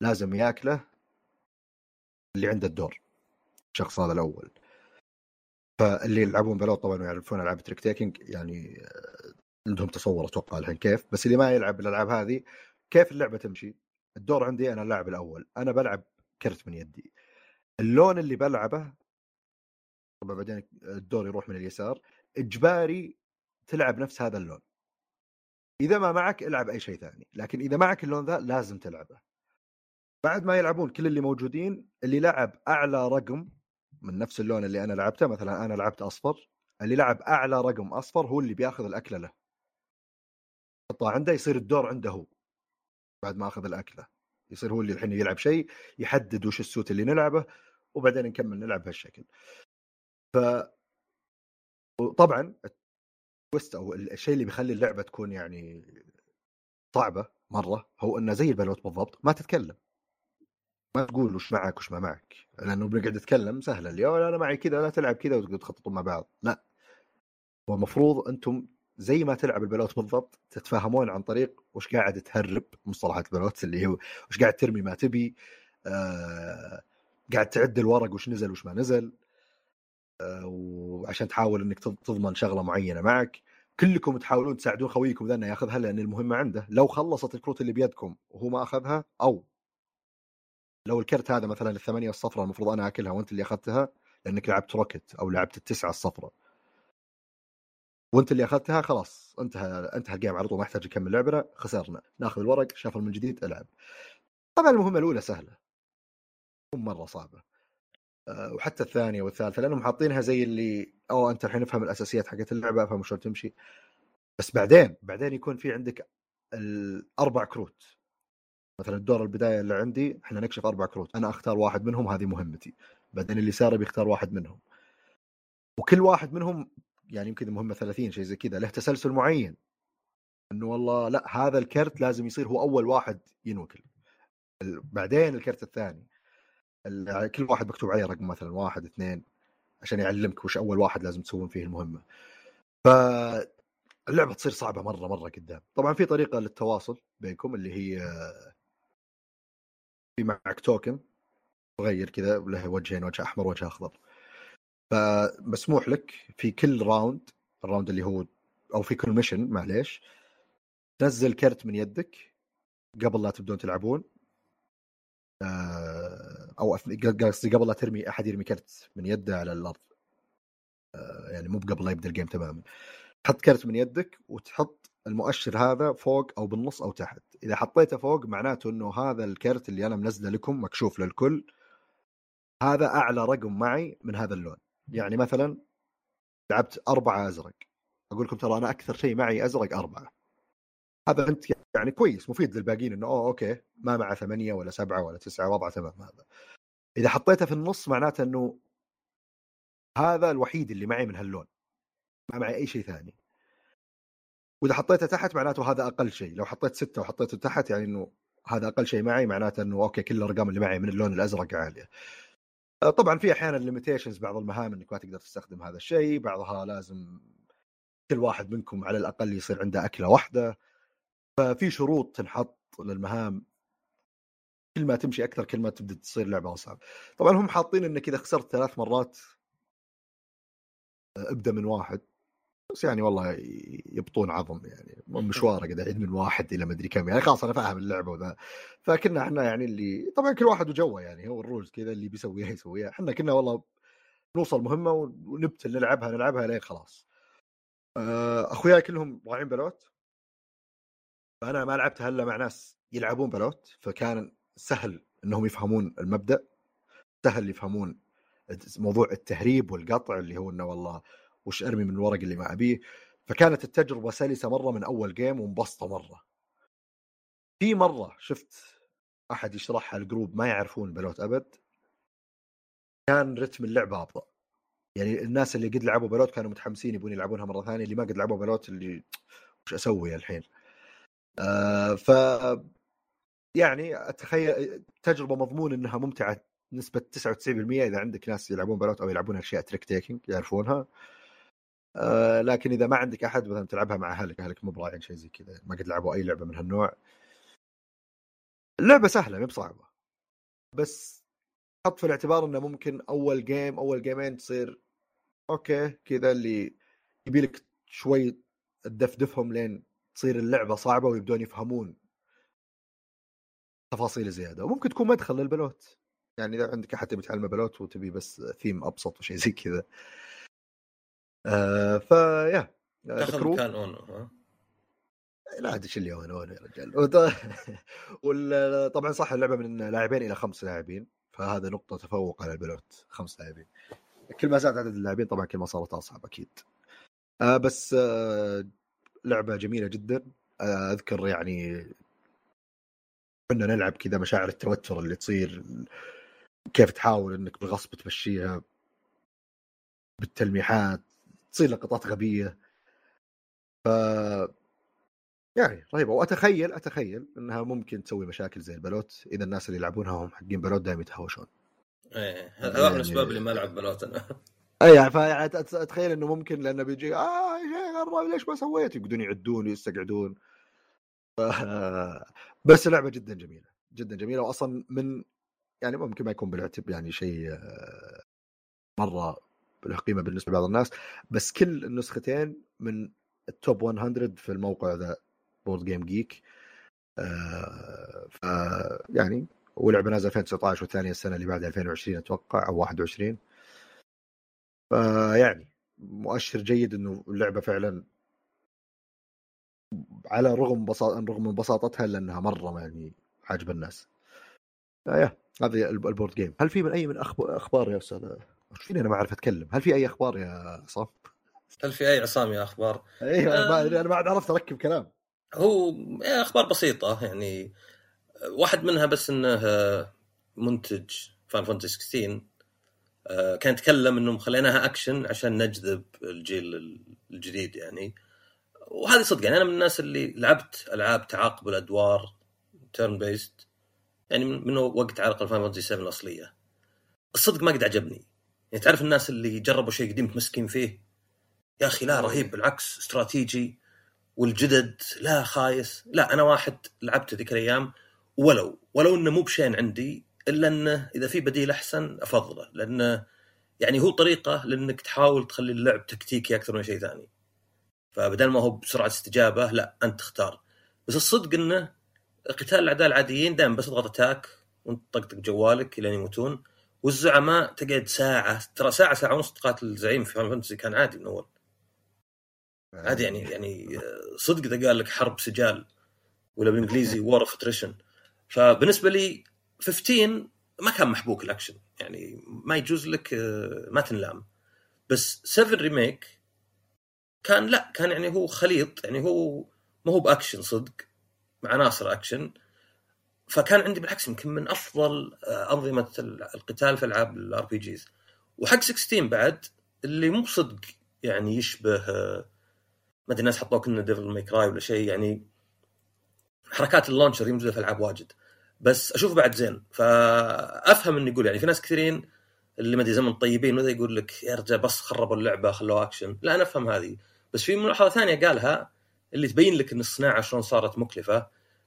لازم ياكله اللي عنده الدور الشخص هذا الأول. فاللي يلعبون بلوت طبعا ويعرفون ألعاب trick taking يعني عندهم تصور أتوقع الحين كيف بس اللي ما يلعب الألعاب هذه كيف اللعبة تمشي؟ الدور عندي أنا اللاعب الأول أنا بلعب كرت من يدي. اللون اللي بلعبه طبعا بعدين الدور يروح من اليسار إجباري تلعب نفس هذا اللون. إذا ما معك العب أي شيء ثاني لكن إذا معك اللون ذا لازم تلعبه. بعد ما يلعبون كل اللي موجودين اللي لعب أعلى رقم من نفس اللون اللي أنا لعبته مثلا أنا لعبت أصفر اللي لعب أعلى رقم أصفر هو اللي بيأخذ الأكلة له. يحطها عنده يصير الدور عنده هو بعد ما أخذ الأكلة. يصير هو اللي الحين يلعب شيء يحدد وش السوت اللي نلعبه وبعدين نكمل نلعب بهالشكل. ف طبعا التويست أو الشيء اللي بيخلي اللعبة تكون يعني صعبة مرة هو إنه زي البلوت بالضبط ما تتكلم. ما تقول وش معك وش ما معك. لأنه بنقعد نتكلم سهلة اللي أنا معي كذا لا تلعب كذا وتقعد تخططون مع بعض. لا. هو المفروض أنتم زي ما تلعب البلوت بالضبط تتفاهمون عن طريق وش قاعد تهرب مصطلحات البلوت اللي هو وش قاعد ترمي ما تبي آه قاعد تعد الورق وش نزل وش ما نزل آه وعشان تحاول إنك تضمن شغلة معينة معك. كلكم تحاولون تساعدون خويكم ذا إنه ياخذها لأن المهمة عنده. لو خلصت الكروت اللي بيدكم وهو ما أخذها أو لو الكرت هذا مثلا الثمانية الصفراء المفروض أنا آكلها وأنت اللي أخذتها لأنك لعبت rocket أو لعبت التسعة الصفراء. وانت اللي أخذتها خلاص انتهى انتهى ال game على طول ما يحتاج نكمل لعبنا خسرنا. ناخذ الورق shuffle من جديد ألعب. طبعا المهمة الأولى سهلة. مو مرة صعبة. أه وحتى الثانية والثالثة لأنهم حاطينها زي اللي أو أنت الحين افهم الأساسيات حقت اللعبة افهم شلون تمشي. بس بعدين بعدين يكون في عندك الأربع كروت. مثلا الدور البداية اللي عندي إحنا نكشف أربع كروت. أنا أختار واحد منهم هذه مهمتي. بعدين اللي ساري بيختار واحد منهم. وكل واحد منهم يعني يمكن مهمة 30 شيء زي كذا له تسلسل معين. إنه والله لأ هذا الكرت لازم يصير هو أول واحد ينوكل. بعدين الكرت الثاني. كل واحد مكتوب عليه رقم مثلا واحد اثنين عشان يعلمك وش أول واحد لازم تسوون فيه المهمة. ف اللعبة تصير صعبة مرة مرة قدام. طبعا في طريقة للتواصل بينكم اللي هي في معك token صغير كذا له وجهين وجه أحمر وجه أخضر. فمسموح لك في كل round ال round اللي هو أو في كل mission معليش تنزل كرت من يدك قبل لا تبدون تلعبون. آه، أو قصدي قبل لا ترمي أحد يرمي كرت من يده على الأرض. آه، يعني مو قبل لا يبدأ الجيم تماما. تحط كرت من يدك وتحط المؤشر هذا فوق أو بالنص أو تحت. إذا حطيته فوق معناته إنه هذا الكرت اللي أنا منزله لكم مكشوف للكل. هذا أعلى رقم معي من هذا اللون. يعني مثلا لعبت أربعة أزرق أقول لكم ترى أنا أكثر شيء معي أزرق أربعة. هذا أنت يعني كويس مفيد للباقيين إنه أوه okay ما مع ثمانية ولا سبعة ولا تسعة وضع تمام هذا. إذا حطيته في النص معناته إنه هذا الوحيد اللي معي من هاللون ما معي أي شيء ثاني. وإذا حطيته تحت معناته هذا أقل شيء لو حطيت ستة وحطيته تحت يعني إنه هذا أقل شيء معي معناته إنه okay كل الأرقام اللي معي من اللون الأزرق عالية. طبعا في أحيانا limitations بعض المهام إنك ما تقدر تستخدم هذا الشيء بعضها لازم كل واحد منكم على الأقل يصير عنده أكلة واحدة. ففي شروط تنحط للمهام كل ما تمشي أكثر كل ما تبدأ تصير لعبة أصعب. طبعا هم حاطين إنك إذا خسرت ثلاث مرات آه، ابدأ من واحد. بس يعني والله يبطون عظم يعني. مشوار قاعد يعيد من واحد إلى مدري كم يعني. خلاص أنا فاهم اللعبة وذا. فكنا إحنا يعني اللي طبعا كل واحد وجوه يعني. هو الرولز كذا اللي بيسويها يسويها. إحنا كنا والله نوصل مهمة ونبتل نلعبها نلعبها لين خلاص. آه، أخوياي كلهم ضايعين بلوت. فانا ما لعبتها الا مع ناس يلعبون بلوت. فكان سهل إنهم يفهمون المبدأ. سهل يفهمون موضوع التهريب والقطع اللي هو إنه والله وش أرمي من الورق اللي ما أبيه. فكانت التجربة سلسة مرة من أول game ومبسطة مرة. في مرة شفت أحد يشرحها ال group ما يعرفون بلوت أبد. كان رتم اللعبة أبطأ. يعني الناس اللي قد لعبوا بلوت كانوا متحمسين يبون يلعبونها مرة ثانية. اللي ما قد لعبوا بلوت اللي وش أسوي الحين؟ آه ف يعني أتخيل تجربة مضمون إنها ممتعة نسبة 99% إذا عندك ناس يلعبون بلوت أو يلعبون أشياء trick taking يعرفونها. آه لكن إذا ما عندك أحد مثلا تلعبها مع أهلك أهلك مو براعين شيء زي كذا ما قد لعبوا أي لعبة من هالنوع. اللعبة سهلة مو بصعبة. بس حط في الاعتبار إنه ممكن أول game أول جيمين تصير okay كذا اللي يبي لك شوي تدفدفهم لين تصير اللعبة صعبة ويبدون يفهمون تفاصيل زيادة. وممكن تكون مدخل للبلوت. يعني إذا عندك أحد تبي تعلمه بلوت وتبي بس ثيم أبسط وشيء زي كذا. آه فيا تاخذ مكان أونو ها؟ لا أدري إيش اللي أونو يا رجال. طبعا صح اللعبة من لاعبين إلى خمس لاعبين فهذا نقطة تفوق على البلوت خمس لاعبين. كل ما زاد عدد اللاعبين طبعا كل ما صارت أصعب أكيد. آه بس آه لعبة جميلة جدا. آه أذكر يعني كنا نلعب كذا مشاعر التوتر اللي تصير كيف تحاول إنك بالغصب تمشيها بالتلميحات تصير لقطات غبية. ف يعني رهيبه وأتخيل أتخيل إنها ممكن تسوي مشاكل زي البلوت. إذا الناس اللي يلعبونها هم حقين بلوت دائما يتهاوشون. إيه هذا واحد من الاسباب اللي ما لعب بلوت أنا. اي يعني فاتخيل إنه ممكن لأنه بيجي آه يا شيخ ليش ما سويت؟ يقعدون يعدون ويستقعدون. ف... بس لعبه جدا جميلة جدا جميلة. واصلا من يعني ممكن ما يكون بالاعتبار يعني شيء آه، مرة له قيمة بالنسبة لبعض الناس بس كل النسختين من ال top 100 في الموقع the BoardGameGeek ف يعني ولعبة نازلة 2019 والثانية السنة اللي بعدها 2020 أتوقع أو 21 فيعني مؤشر جيد إنه اللعبة فعلا على رغم بساط رغم بساطتها لأنها مرة يعني عاجبة الناس. يا هذه ال board game، هل في من أي من أخبار يا أستاذ؟ إيش فيني أنا ما أعرف أتكلم، هل في أي أخبار يا عصام؟ هل في أي عصام يا أخبار؟ أيوه آه أنا ما عاد عرفت أركب كلام. هو أخبار بسيطة يعني واحد منها بس إنه منتج Final Fantasy 16 كان يتكلم إنهم خليناها اكشن عشان نجذب الجيل الجديد يعني وهذه صدق يعني أنا من الناس اللي لعبت ألعاب تعاقب الأدوار turn based يعني من وقت على الاقل Final Fantasy 7 الأصلية الصدق ما قد عجبني يعني تعرف الناس اللي جربوا شيء قديم متمسكين فيه؟ يا أخي لا رهيب بالعكس استراتيجي والجدد لا خايس. لا أنا واحد لعبت ذيك الأيام ولو ولو إنه مو بشين عندي إلا إنه إذا في بديل أحسن أفضله لأنه يعني هو طريقة لإنك تحاول تخلي اللعب تكتيكي أكثر من شيء ثاني. فبدل ما هو بسرعة استجابة لا أنت تختار. بس الصدق إنه قتال الأعداء العاديين دائما بس تضغط attack وانت تطقطق جوالك الين يموتون. والزعماء تقعد ساعة ترى ساعة ساعة ونص تقاتل الزعيم Final Fantasy كان عادي من أول. عادي يعني يعني صدق إذا قال لك حرب سجال ولا بالإنجليزي war of attrition فبالنسبة لي 15 ما كان محبوك الأكشن. يعني ما يجوز لك آه، ما تنلام. بس 7 remake كان لا كان يعني هو خليط يعني هو ما هو بأكشن صدق مع عناصر أكشن. فكان عندي بالعكس يمكن من أفضل آه، أنظمة القتال في ألعاب ال RPGs. وحق 16 بعد اللي مو صدق يعني يشبه آه، ما أدري الناس حطوه كنا Devil May Cry ولا شيء يعني حركات ال launcher موجوده في ألعاب واجد. بس أشوف بعد زين فأفهم إنه يقول يعني في ناس كثيرين اللي ما أدري زمن طيبين وذا يقول لك يا رجال بس خربوا اللعبة خلوها اكشن لا أنا أفهم هذه. بس في ملاحظة ثانية قالها اللي تبين لك إن الصناعة شلون صارت مكلفة.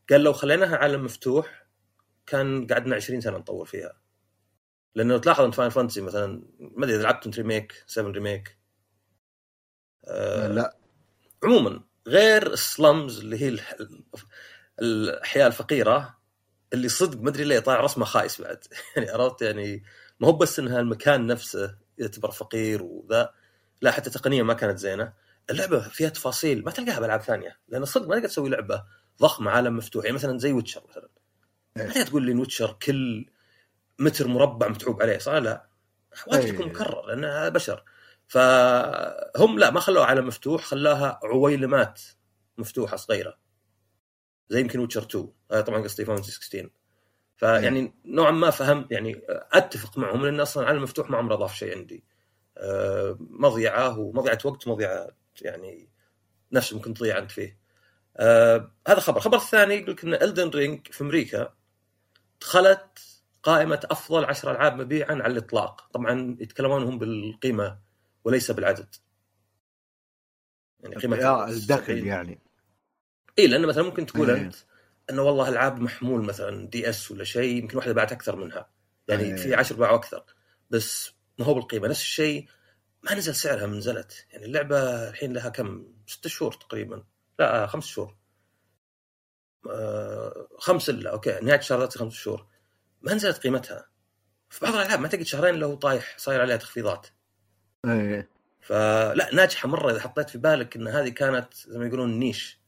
قال لو خليناها عالم مفتوح كان قعدنا 20 سنة نطور فيها. لأنه تلاحظ إن Final Fantasy مثلا ما أدري إذا لعبت remake 7 remake آه لا. عموما غير ال slums اللي هي الأحياء الفقيرة اللي صدق ما أدري ليه طالع رسمه خايس بعد. يعني عرفت؟ يعني ما هو بس إنها المكان نفسه يعتبر فقير وذا لا حتى تقنيا ما كانت زينة. اللعبة فيها تفاصيل ما تلقاها بألعاب ثانية لأن صدق ما تقدر تسوي لعبة ضخمه عالم مفتوح يعني مثلا زي Witcher مثلا. ما إيه. تقدر تقول لي إن Witcher كل متر مربع متعوب عليه صح؟ لا. واجد إيه. يكون مكرر لانها بشر. فهم لا ما خلوها عالم مفتوح خلاها عويلمات مفتوحة صغيرة. زي يمكن Witcher 2 هذا طبعا قصدي Final 16 فيعني نوعا ما فهمت يعني أتفق معهم لأن أصلا العالم المفتوح ما عمره اضاف شيء عندي. آه، مضيعة ومضيعة وقت ومضيعه يعني نفس ممكن تضيع أنت فيه. آه هذا خبر. الخبر الثاني يقول لك إن Elden Ring في أمريكا دخلت قائمة أفضل عشر ألعاب مبيعا على الإطلاق. طبعا يتكلمون هم بالقيمة وليس بالعدد. يعني قيمة الدخل السبعين. يعني. اي لأن مثلا ممكن تقول إيه. أنت إنه والله ألعاب محمول مثلا DS ولا شيء يمكن واحدة باعت أكثر منها. يعني إيه. في عشر باعوا أكثر. بس ما هو بالقيمة. نفس الشيء ما نزل سعرها من نزلت. يعني اللعبة الحين لها كم؟ ست شهور تقريبا. لا خمس شهور. آه خمس الا okay نهاية الشهر خمس شهور. ما نزلت قيمتها. في بعض الألعاب ما تقعد شهرين لو طايح صاير عليها تخفيضات. إيه. فلا ناجحة مرة إذا حطيت في بالك إن هذه كانت زي ما يقولون niche.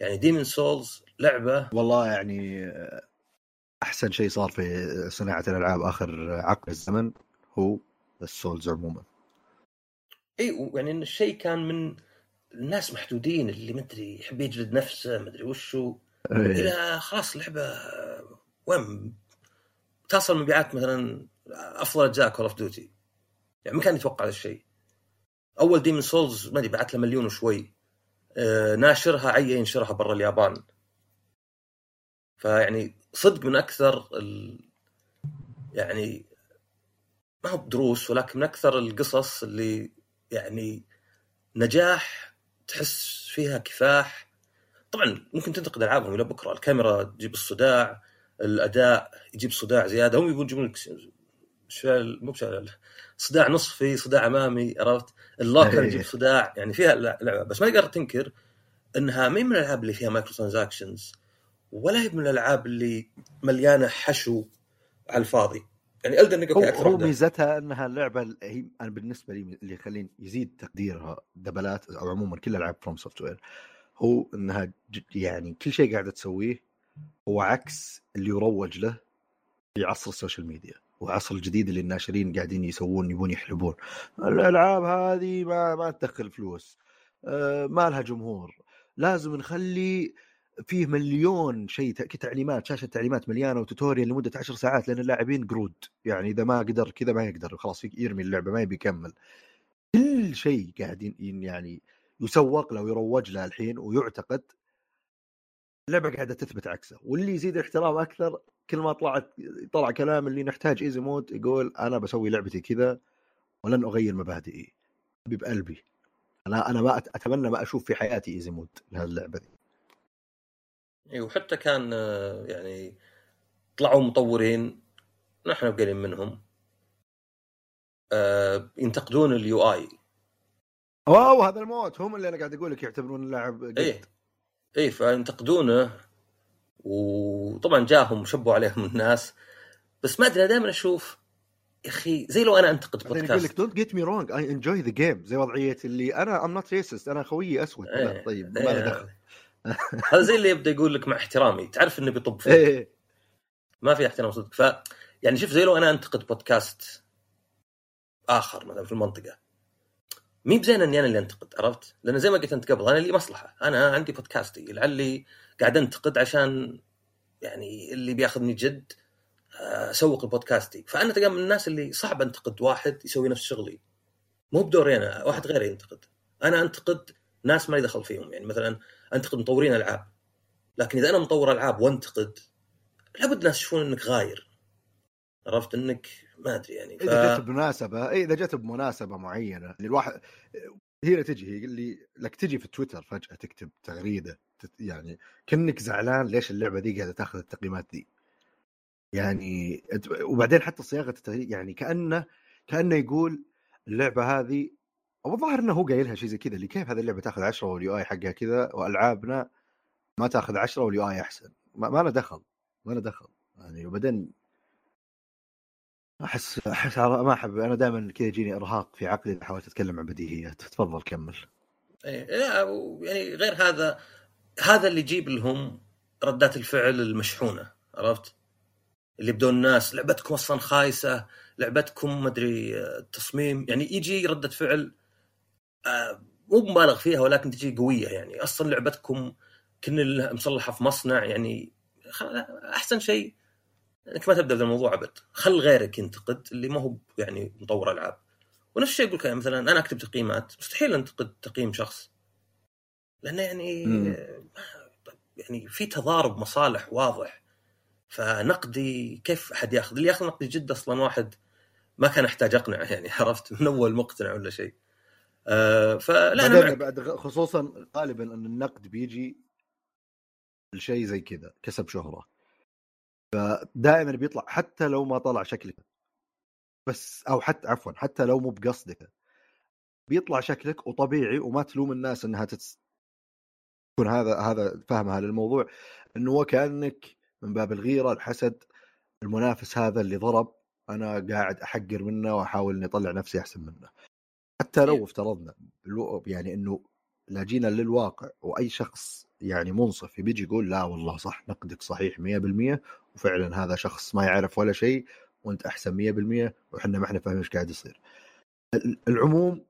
يعني Demon's Souls لعبة. والله يعني آه، أحسن شيء صار في صناعة الألعاب آخر عقد الزمن هو ال Souls عموما إي ويعني إن الشيء كان من الناس محدودين اللي مدري يحب يجلد نفسه مدري وشو. إيه. إلى خلاص لعبه وين؟ تصل مبيعات مثلا أفضل أجزاء Call of Duty يعني ما كان يتوقع هذا الشيء. أول Demon's Souls ما أدري باعت له مليون وشوي. آه، ناشرها عي ينشرها برا اليابان. فيعني صدق من أكثر ال... يعني ما هو بدروس ولكن من أكثر القصص اللي يعني نجاح تحس فيها كفاح. طبعا ممكن تنتقد ألعابهم إلى بكرة. الكاميرا تجيب الصداع الأداء يجيب صداع زيادة. هم يقول يجيبون لك شال مو بشال صداع نصفي صداع أمامي عرفت؟ اللوكر إيه. يجيب صداع. يعني فيها لعبه بس ما تقدر تنكر إنها ما من الألعاب اللي فيها microtransactions ولا هي من الألعاب اللي مليانة حشو على الفاضي. يعني Elden Ring أكثر هو. ميزتها أنها اللعبه ال- هي أنا بالنسبة لي اللي يخليني يزيد تقديرها دبلات أو عموما كل ألعاب FromSoftware هو إنها يعني كل شيء قاعدة تسويه هو عكس اللي يروج له في عصر ال social media وعصر الجديد اللي الناشرين قاعدين يسوون يبون يحلبون. الألعاب هذه ما ما تدخل فلوس. آه، ما لها جمهور. لازم نخلي فيه مليون شيء تعليمات شاشة تعليمات مليانة و tutorial لمدة عشر ساعات لأن اللاعبين قرود. يعني إذا ما قدر كذا ما يقدر خلاص يرمي اللعبة ما يبي يكمل. كل شيء قاعدين يعني يسوق له ويروج له الحين ويعتقد اللعبة قاعدة تثبت عكسه. واللي يزيد الاحترام أكثر كل ما طلعت طلع كلام اللي نحتاج easy mode يقول أنا بسوي لعبتي كذا ولن أغير مبادئي. حبيب قلبي أنا أنا ما أتمنى ما أشوف في حياتي easy mode لهذه اللعبه دي. اي وحتى كان آه، يعني طلعوا مطورين نحن قليل منهم. آه، ينتقدون اليو اي واو هذا الموت. هم اللي أنا قاعد أقول لك يعتبرون اللاعب قد. إيه. إيه فينتقدونه. وطبعا جاهم شبوا عليهم الناس. بس ما أدري دائما أشوف يا أخي زي لو أنا أنتقد بعدين يقول لك بودكاست دونت جيت مي رونج اي انجوي ذا جيم زي وضعية اللي أنا ام نوت ريسست أنا خويي أسود. لا إيه، طيب ما له إيه. دخل. هذا زي اللي يبدأ يقول لك مع احترامي. تعرف إنه بيطب فيك. إيه. ما في احترام صدق. ف يعني شوف زي لو أنا أنتقد بودكاست آخر مثلا في المنطقة. مي بزين إني أنا اللي أنتقد عرفت؟ لأن زي ما قلت أنت قبل أنا لي مصلحة. أنا عندي بودكاستي لعلي قاعد أنتقد عشان يعني اللي بياخذني جد آه، أسوق لبودكاستي فأنا تلقى من الناس اللي صعب أنتقد واحد يسوي نفس شغلي. مو بدوري أنا واحد غيري ينتقد. أنا أنتقد ناس ما دخل فيهم. يعني مثلا أنتقد مطورين ألعاب. لكن إذا أنا مطور ألعاب وأنتقد لابد الناس يشوفون إنك غاير. عرفت؟ إنك ما أدري يعني ف... إذا جت بمناسبة إي إذا جت بمناسبة معينة اللي الواحد اللي تجي هي اللي لك تجي في تويتر فجأة تكتب تغريدة. يعني كأنك زعلان ليش اللعبة دي قاعدة تأخذ التقييمات دي. يعني وبعدين حتى صياغة التغريده يعني كأنه كأنه يقول اللعبة هذه أو الظاهر إنه هو قايلها شيء زي كذا اللي كيف هذه اللعبة تاخذ 10 واليو آي حقها كذا وألعابنا ما تاخذ 10 واليو آي أحسن. ما, ما له دخل ما له دخل. يعني وبعدين أحس أحس ما أحب أنا دائما كذا يجيني إرهاق في عقلي إذا حاولت أتكلم عن بديهيات. تفضل كمل. إيه لا يعني غير هذا هذا اللي يجيب لهم ردات الفعل المشحونة عرفت؟ اللي بدون الناس لعبتكم أصلا خايسة لعبتكم مدري التصميم يعني يجي ردة فعل مو مبالغ فيها ولكن تجي قوية يعني. أصلا لعبتكم كنا مصلحة في مصنع يعني أحسن شيء إنك ما تبدأ بالموضوع أبد. خل غيرك ينتقد اللي ما هو يعني مطور ألعاب. ونفس الشيء يقول مثلا أنا أكتب تقييمات مستحيل أنتقد تقييم شخص. لأنه يعني يعني في تضارب مصالح واضح. فنقدي كيف أحد يأخذ؟ اللي يأخذ نقدي جد أصلا واحد ما كان احتاج أقنعه يعني عرفت؟ من أول مقتنع ولا شيء. آه فلا أنا بعد خصوصا غالبا أن النقد بيجي الشيء زي كذا كسب شهرة. فدائما بيطلع حتى لو ما طلع شكلك بس أو حتى عفوا حتى لو مو بقصدك بيطلع شكلك وطبيعي وما تلوم الناس إنها تتس... يكون هذا هذا فهمها للموضوع إنه وكأنك من باب الغيرة الحسد المنافس هذا اللي ضرب أنا قاعد أحقر منه وأحاول إني أطلع نفسي أحسن منه. حتى لو افترضنا يعني إنه لا جينا للواقع وأي شخص يعني منصف بيجي يقول لا والله صح نقدك صحيح 100% وفعلا هذا شخص ما يعرف ولا شيء وأنت أحسن 100% وحنا ما إحنا فاهمين إيش قاعد يصير. العموم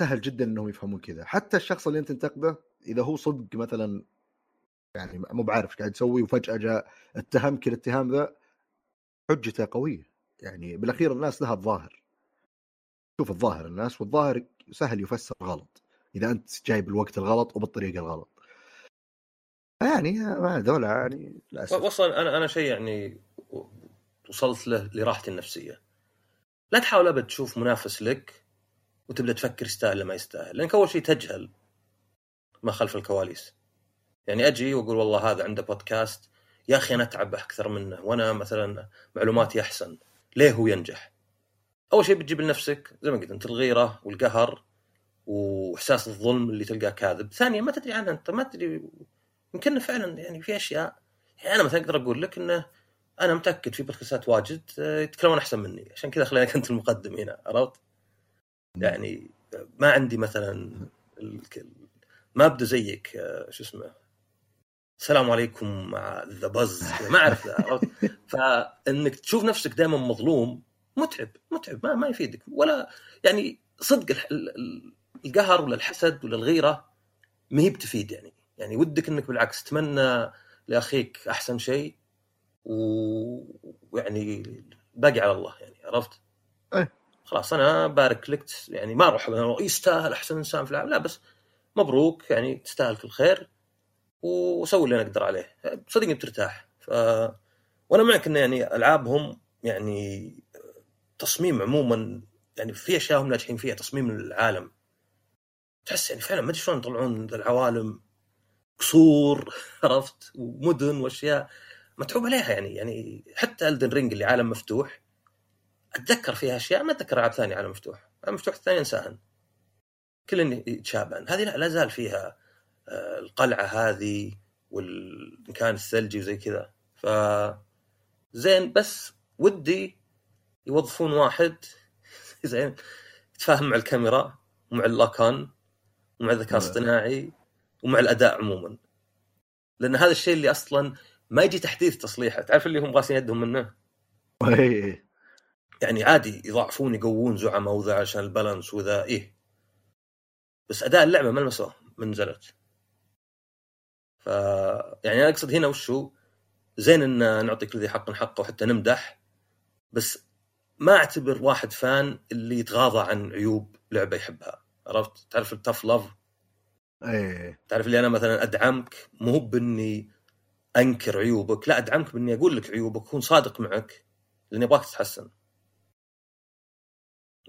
سهل جدا إنهم يفهمون كذا، حتى الشخص اللي أنت تنتقده إذا هو صدق مثلا يعني مو بعارف إيش قاعد يسوي وفجأة جاء اتهمك الاتهام ذا حجته قوية. يعني بالأخير الناس لها الظاهر. شوف الظاهر الناس والظاهر سهل يفسر غلط. إذا أنت جايب الوقت الغلط وبالطريقة الغلط. يعني ما ذولا يعني للأسف. وصل أنا أنا شيء يعني وصلت له لراحتي النفسية. لا تحاول أبد تشوف منافس لك وتبدأ تفكر يستاهل ولا ما يستاهل لأنك أول شيء تجهل ما خلف الكواليس. يعني أجي وأقول والله هذا عنده بودكاست يا أخي أنا أتعب أكثر منه وأنا مثلا معلوماتي أحسن. ليه هو ينجح؟ أول شيء بتجيب لنفسك زي ما قلت أنت الغيرة والقهر وإحساس الظلم اللي تلقاه كاذب، ثانيا ما تدري عنها أنت ما تدري يمكن فعلا يعني في أشياء يعني أنا مثلا أقدر أقول لك أنه أنا متأكد في بودكاستات واجد آه، يتكلمون أحسن مني. عشان كذا خليني كنت المقدم هنا عرفت؟ يعني ما عندي مثلا ما ابدا زيك آه، شو اسمه السلام عليكم مع ذا بز ما أعرف فإنك تشوف نفسك دائما مظلوم متعب متعب ما, ما يفيدك. ولا يعني صدق القهر ولا الحسد ولا الغيرة ما هي بتفيد يعني. يعني ودك إنك بالعكس تتمنى لأخيك أحسن شيء ويعني باقي على الله يعني عرفت؟ إيه. خلاص أنا بارك لك يعني ما أروح يستاهل أحسن إنسان في العالم. لا بس مبروك يعني تستاهل كل خير وسوي اللي أنا أقدر عليه. صدقني بترتاح. ف وأنا معك انه يعني ألعابهم يعني تصميم عموما يعني في أشياء هم ناجحين فيها تصميم العالم. تحس يعني فعلا ما أدري شلون يطلعون العوالم. قصور عرفت؟ ومدن وأشياء متعوب عليها يعني. يعني حتى الدن رينج اللي عالم مفتوح أتذكر فيها أشياء ما أتذكر العاب ثانية عالم مفتوح. عالم مفتوح الثاني انساها كل يتشابهن. هذه لا, لا زال فيها آه، القلعة هذه والمكان الثلجي وزي كذا. ف زين بس ودي يوظفون واحد. زين. يتفاهم مع الكاميرا ومع اللاكان ومع الذكاء نعم. الاصطناعي ومع الأداء عموما. لأن هذا الشيء اللي أصلا ما يجي تحديث تصليحه. تعرف اللي هم غاسين يدهم منه؟ يعني عادي يضعفون يقوون زعماء وذا عشان البالانس وذا. إيه. بس أداء اللعبة ما لمسوه من نزلت ف يعني أنا أقصد هنا وشو زين إن نعطي كل ذي حق حقه وحتى نمدح. بس ما أعتبر واحد فان اللي يتغاضى عن عيوب لعبة يحبها عرفت؟ تعرف التف لاف إيه. تعرف اللي أنا مثلا أدعمك مو بإني أنكر عيوبك لا أدعمك بإني أقول لك عيوبك اكون صادق معك لاني ابغاك تتحسن.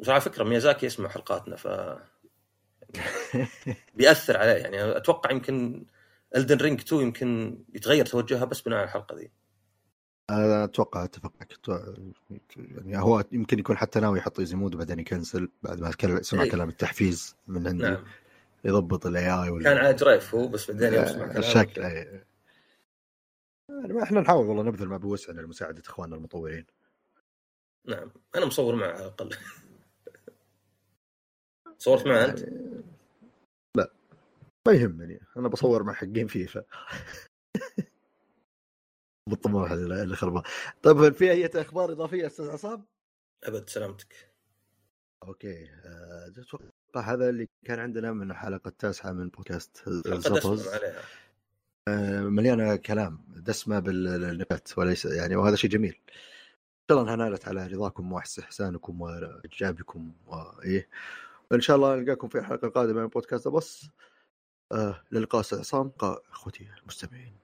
وعلى فكرة ميازاكي يسمع حلقاتنا ف بيأثر عليه يعني أتوقع يمكن Elden Ring 2 يمكن يتغير توجهها بس بناء على الحلقة ذي. أنا أتوقع أتفق معك. يعني هو يمكن يكون حتى ناوي يحط easy mode وبعدين ي cancel بعد ما سمع إيه. كلام التحفيز من عندي نعم. يضبط ال AI كان على جريف هو بس بعدين يوم سمع كلامك الشكل يعني ما إحنا نحاول والله نبذل ما بوسعنا لمساعده إخواننا المطورين. نعم. أنا مصور معه على الأقل. صورت معه أنت؟ يعني لا. ما يهمني. أنا بصور مع حقين فيفا. بالطموح اللي خربان طيب في أي أخبار إضافية أستاذ عصام؟ أبد سلامتك. okay أتوقع هذا اللي كان عندنا من الحلقة التاسعة من بودكاست حلقة زبز دسمة عليها. أه، مليانة كلام دسمة بالنكت وليس يعني وهذا شيء جميل. إن شاء الله أنها نالت على رضاكم واحسانكم وإعجابكم وايه وإن شاء الله نلقاكم في الحلقة القادمة من بودكاست بس آه للقاء أستاذ عصام إخوتي المستمعين.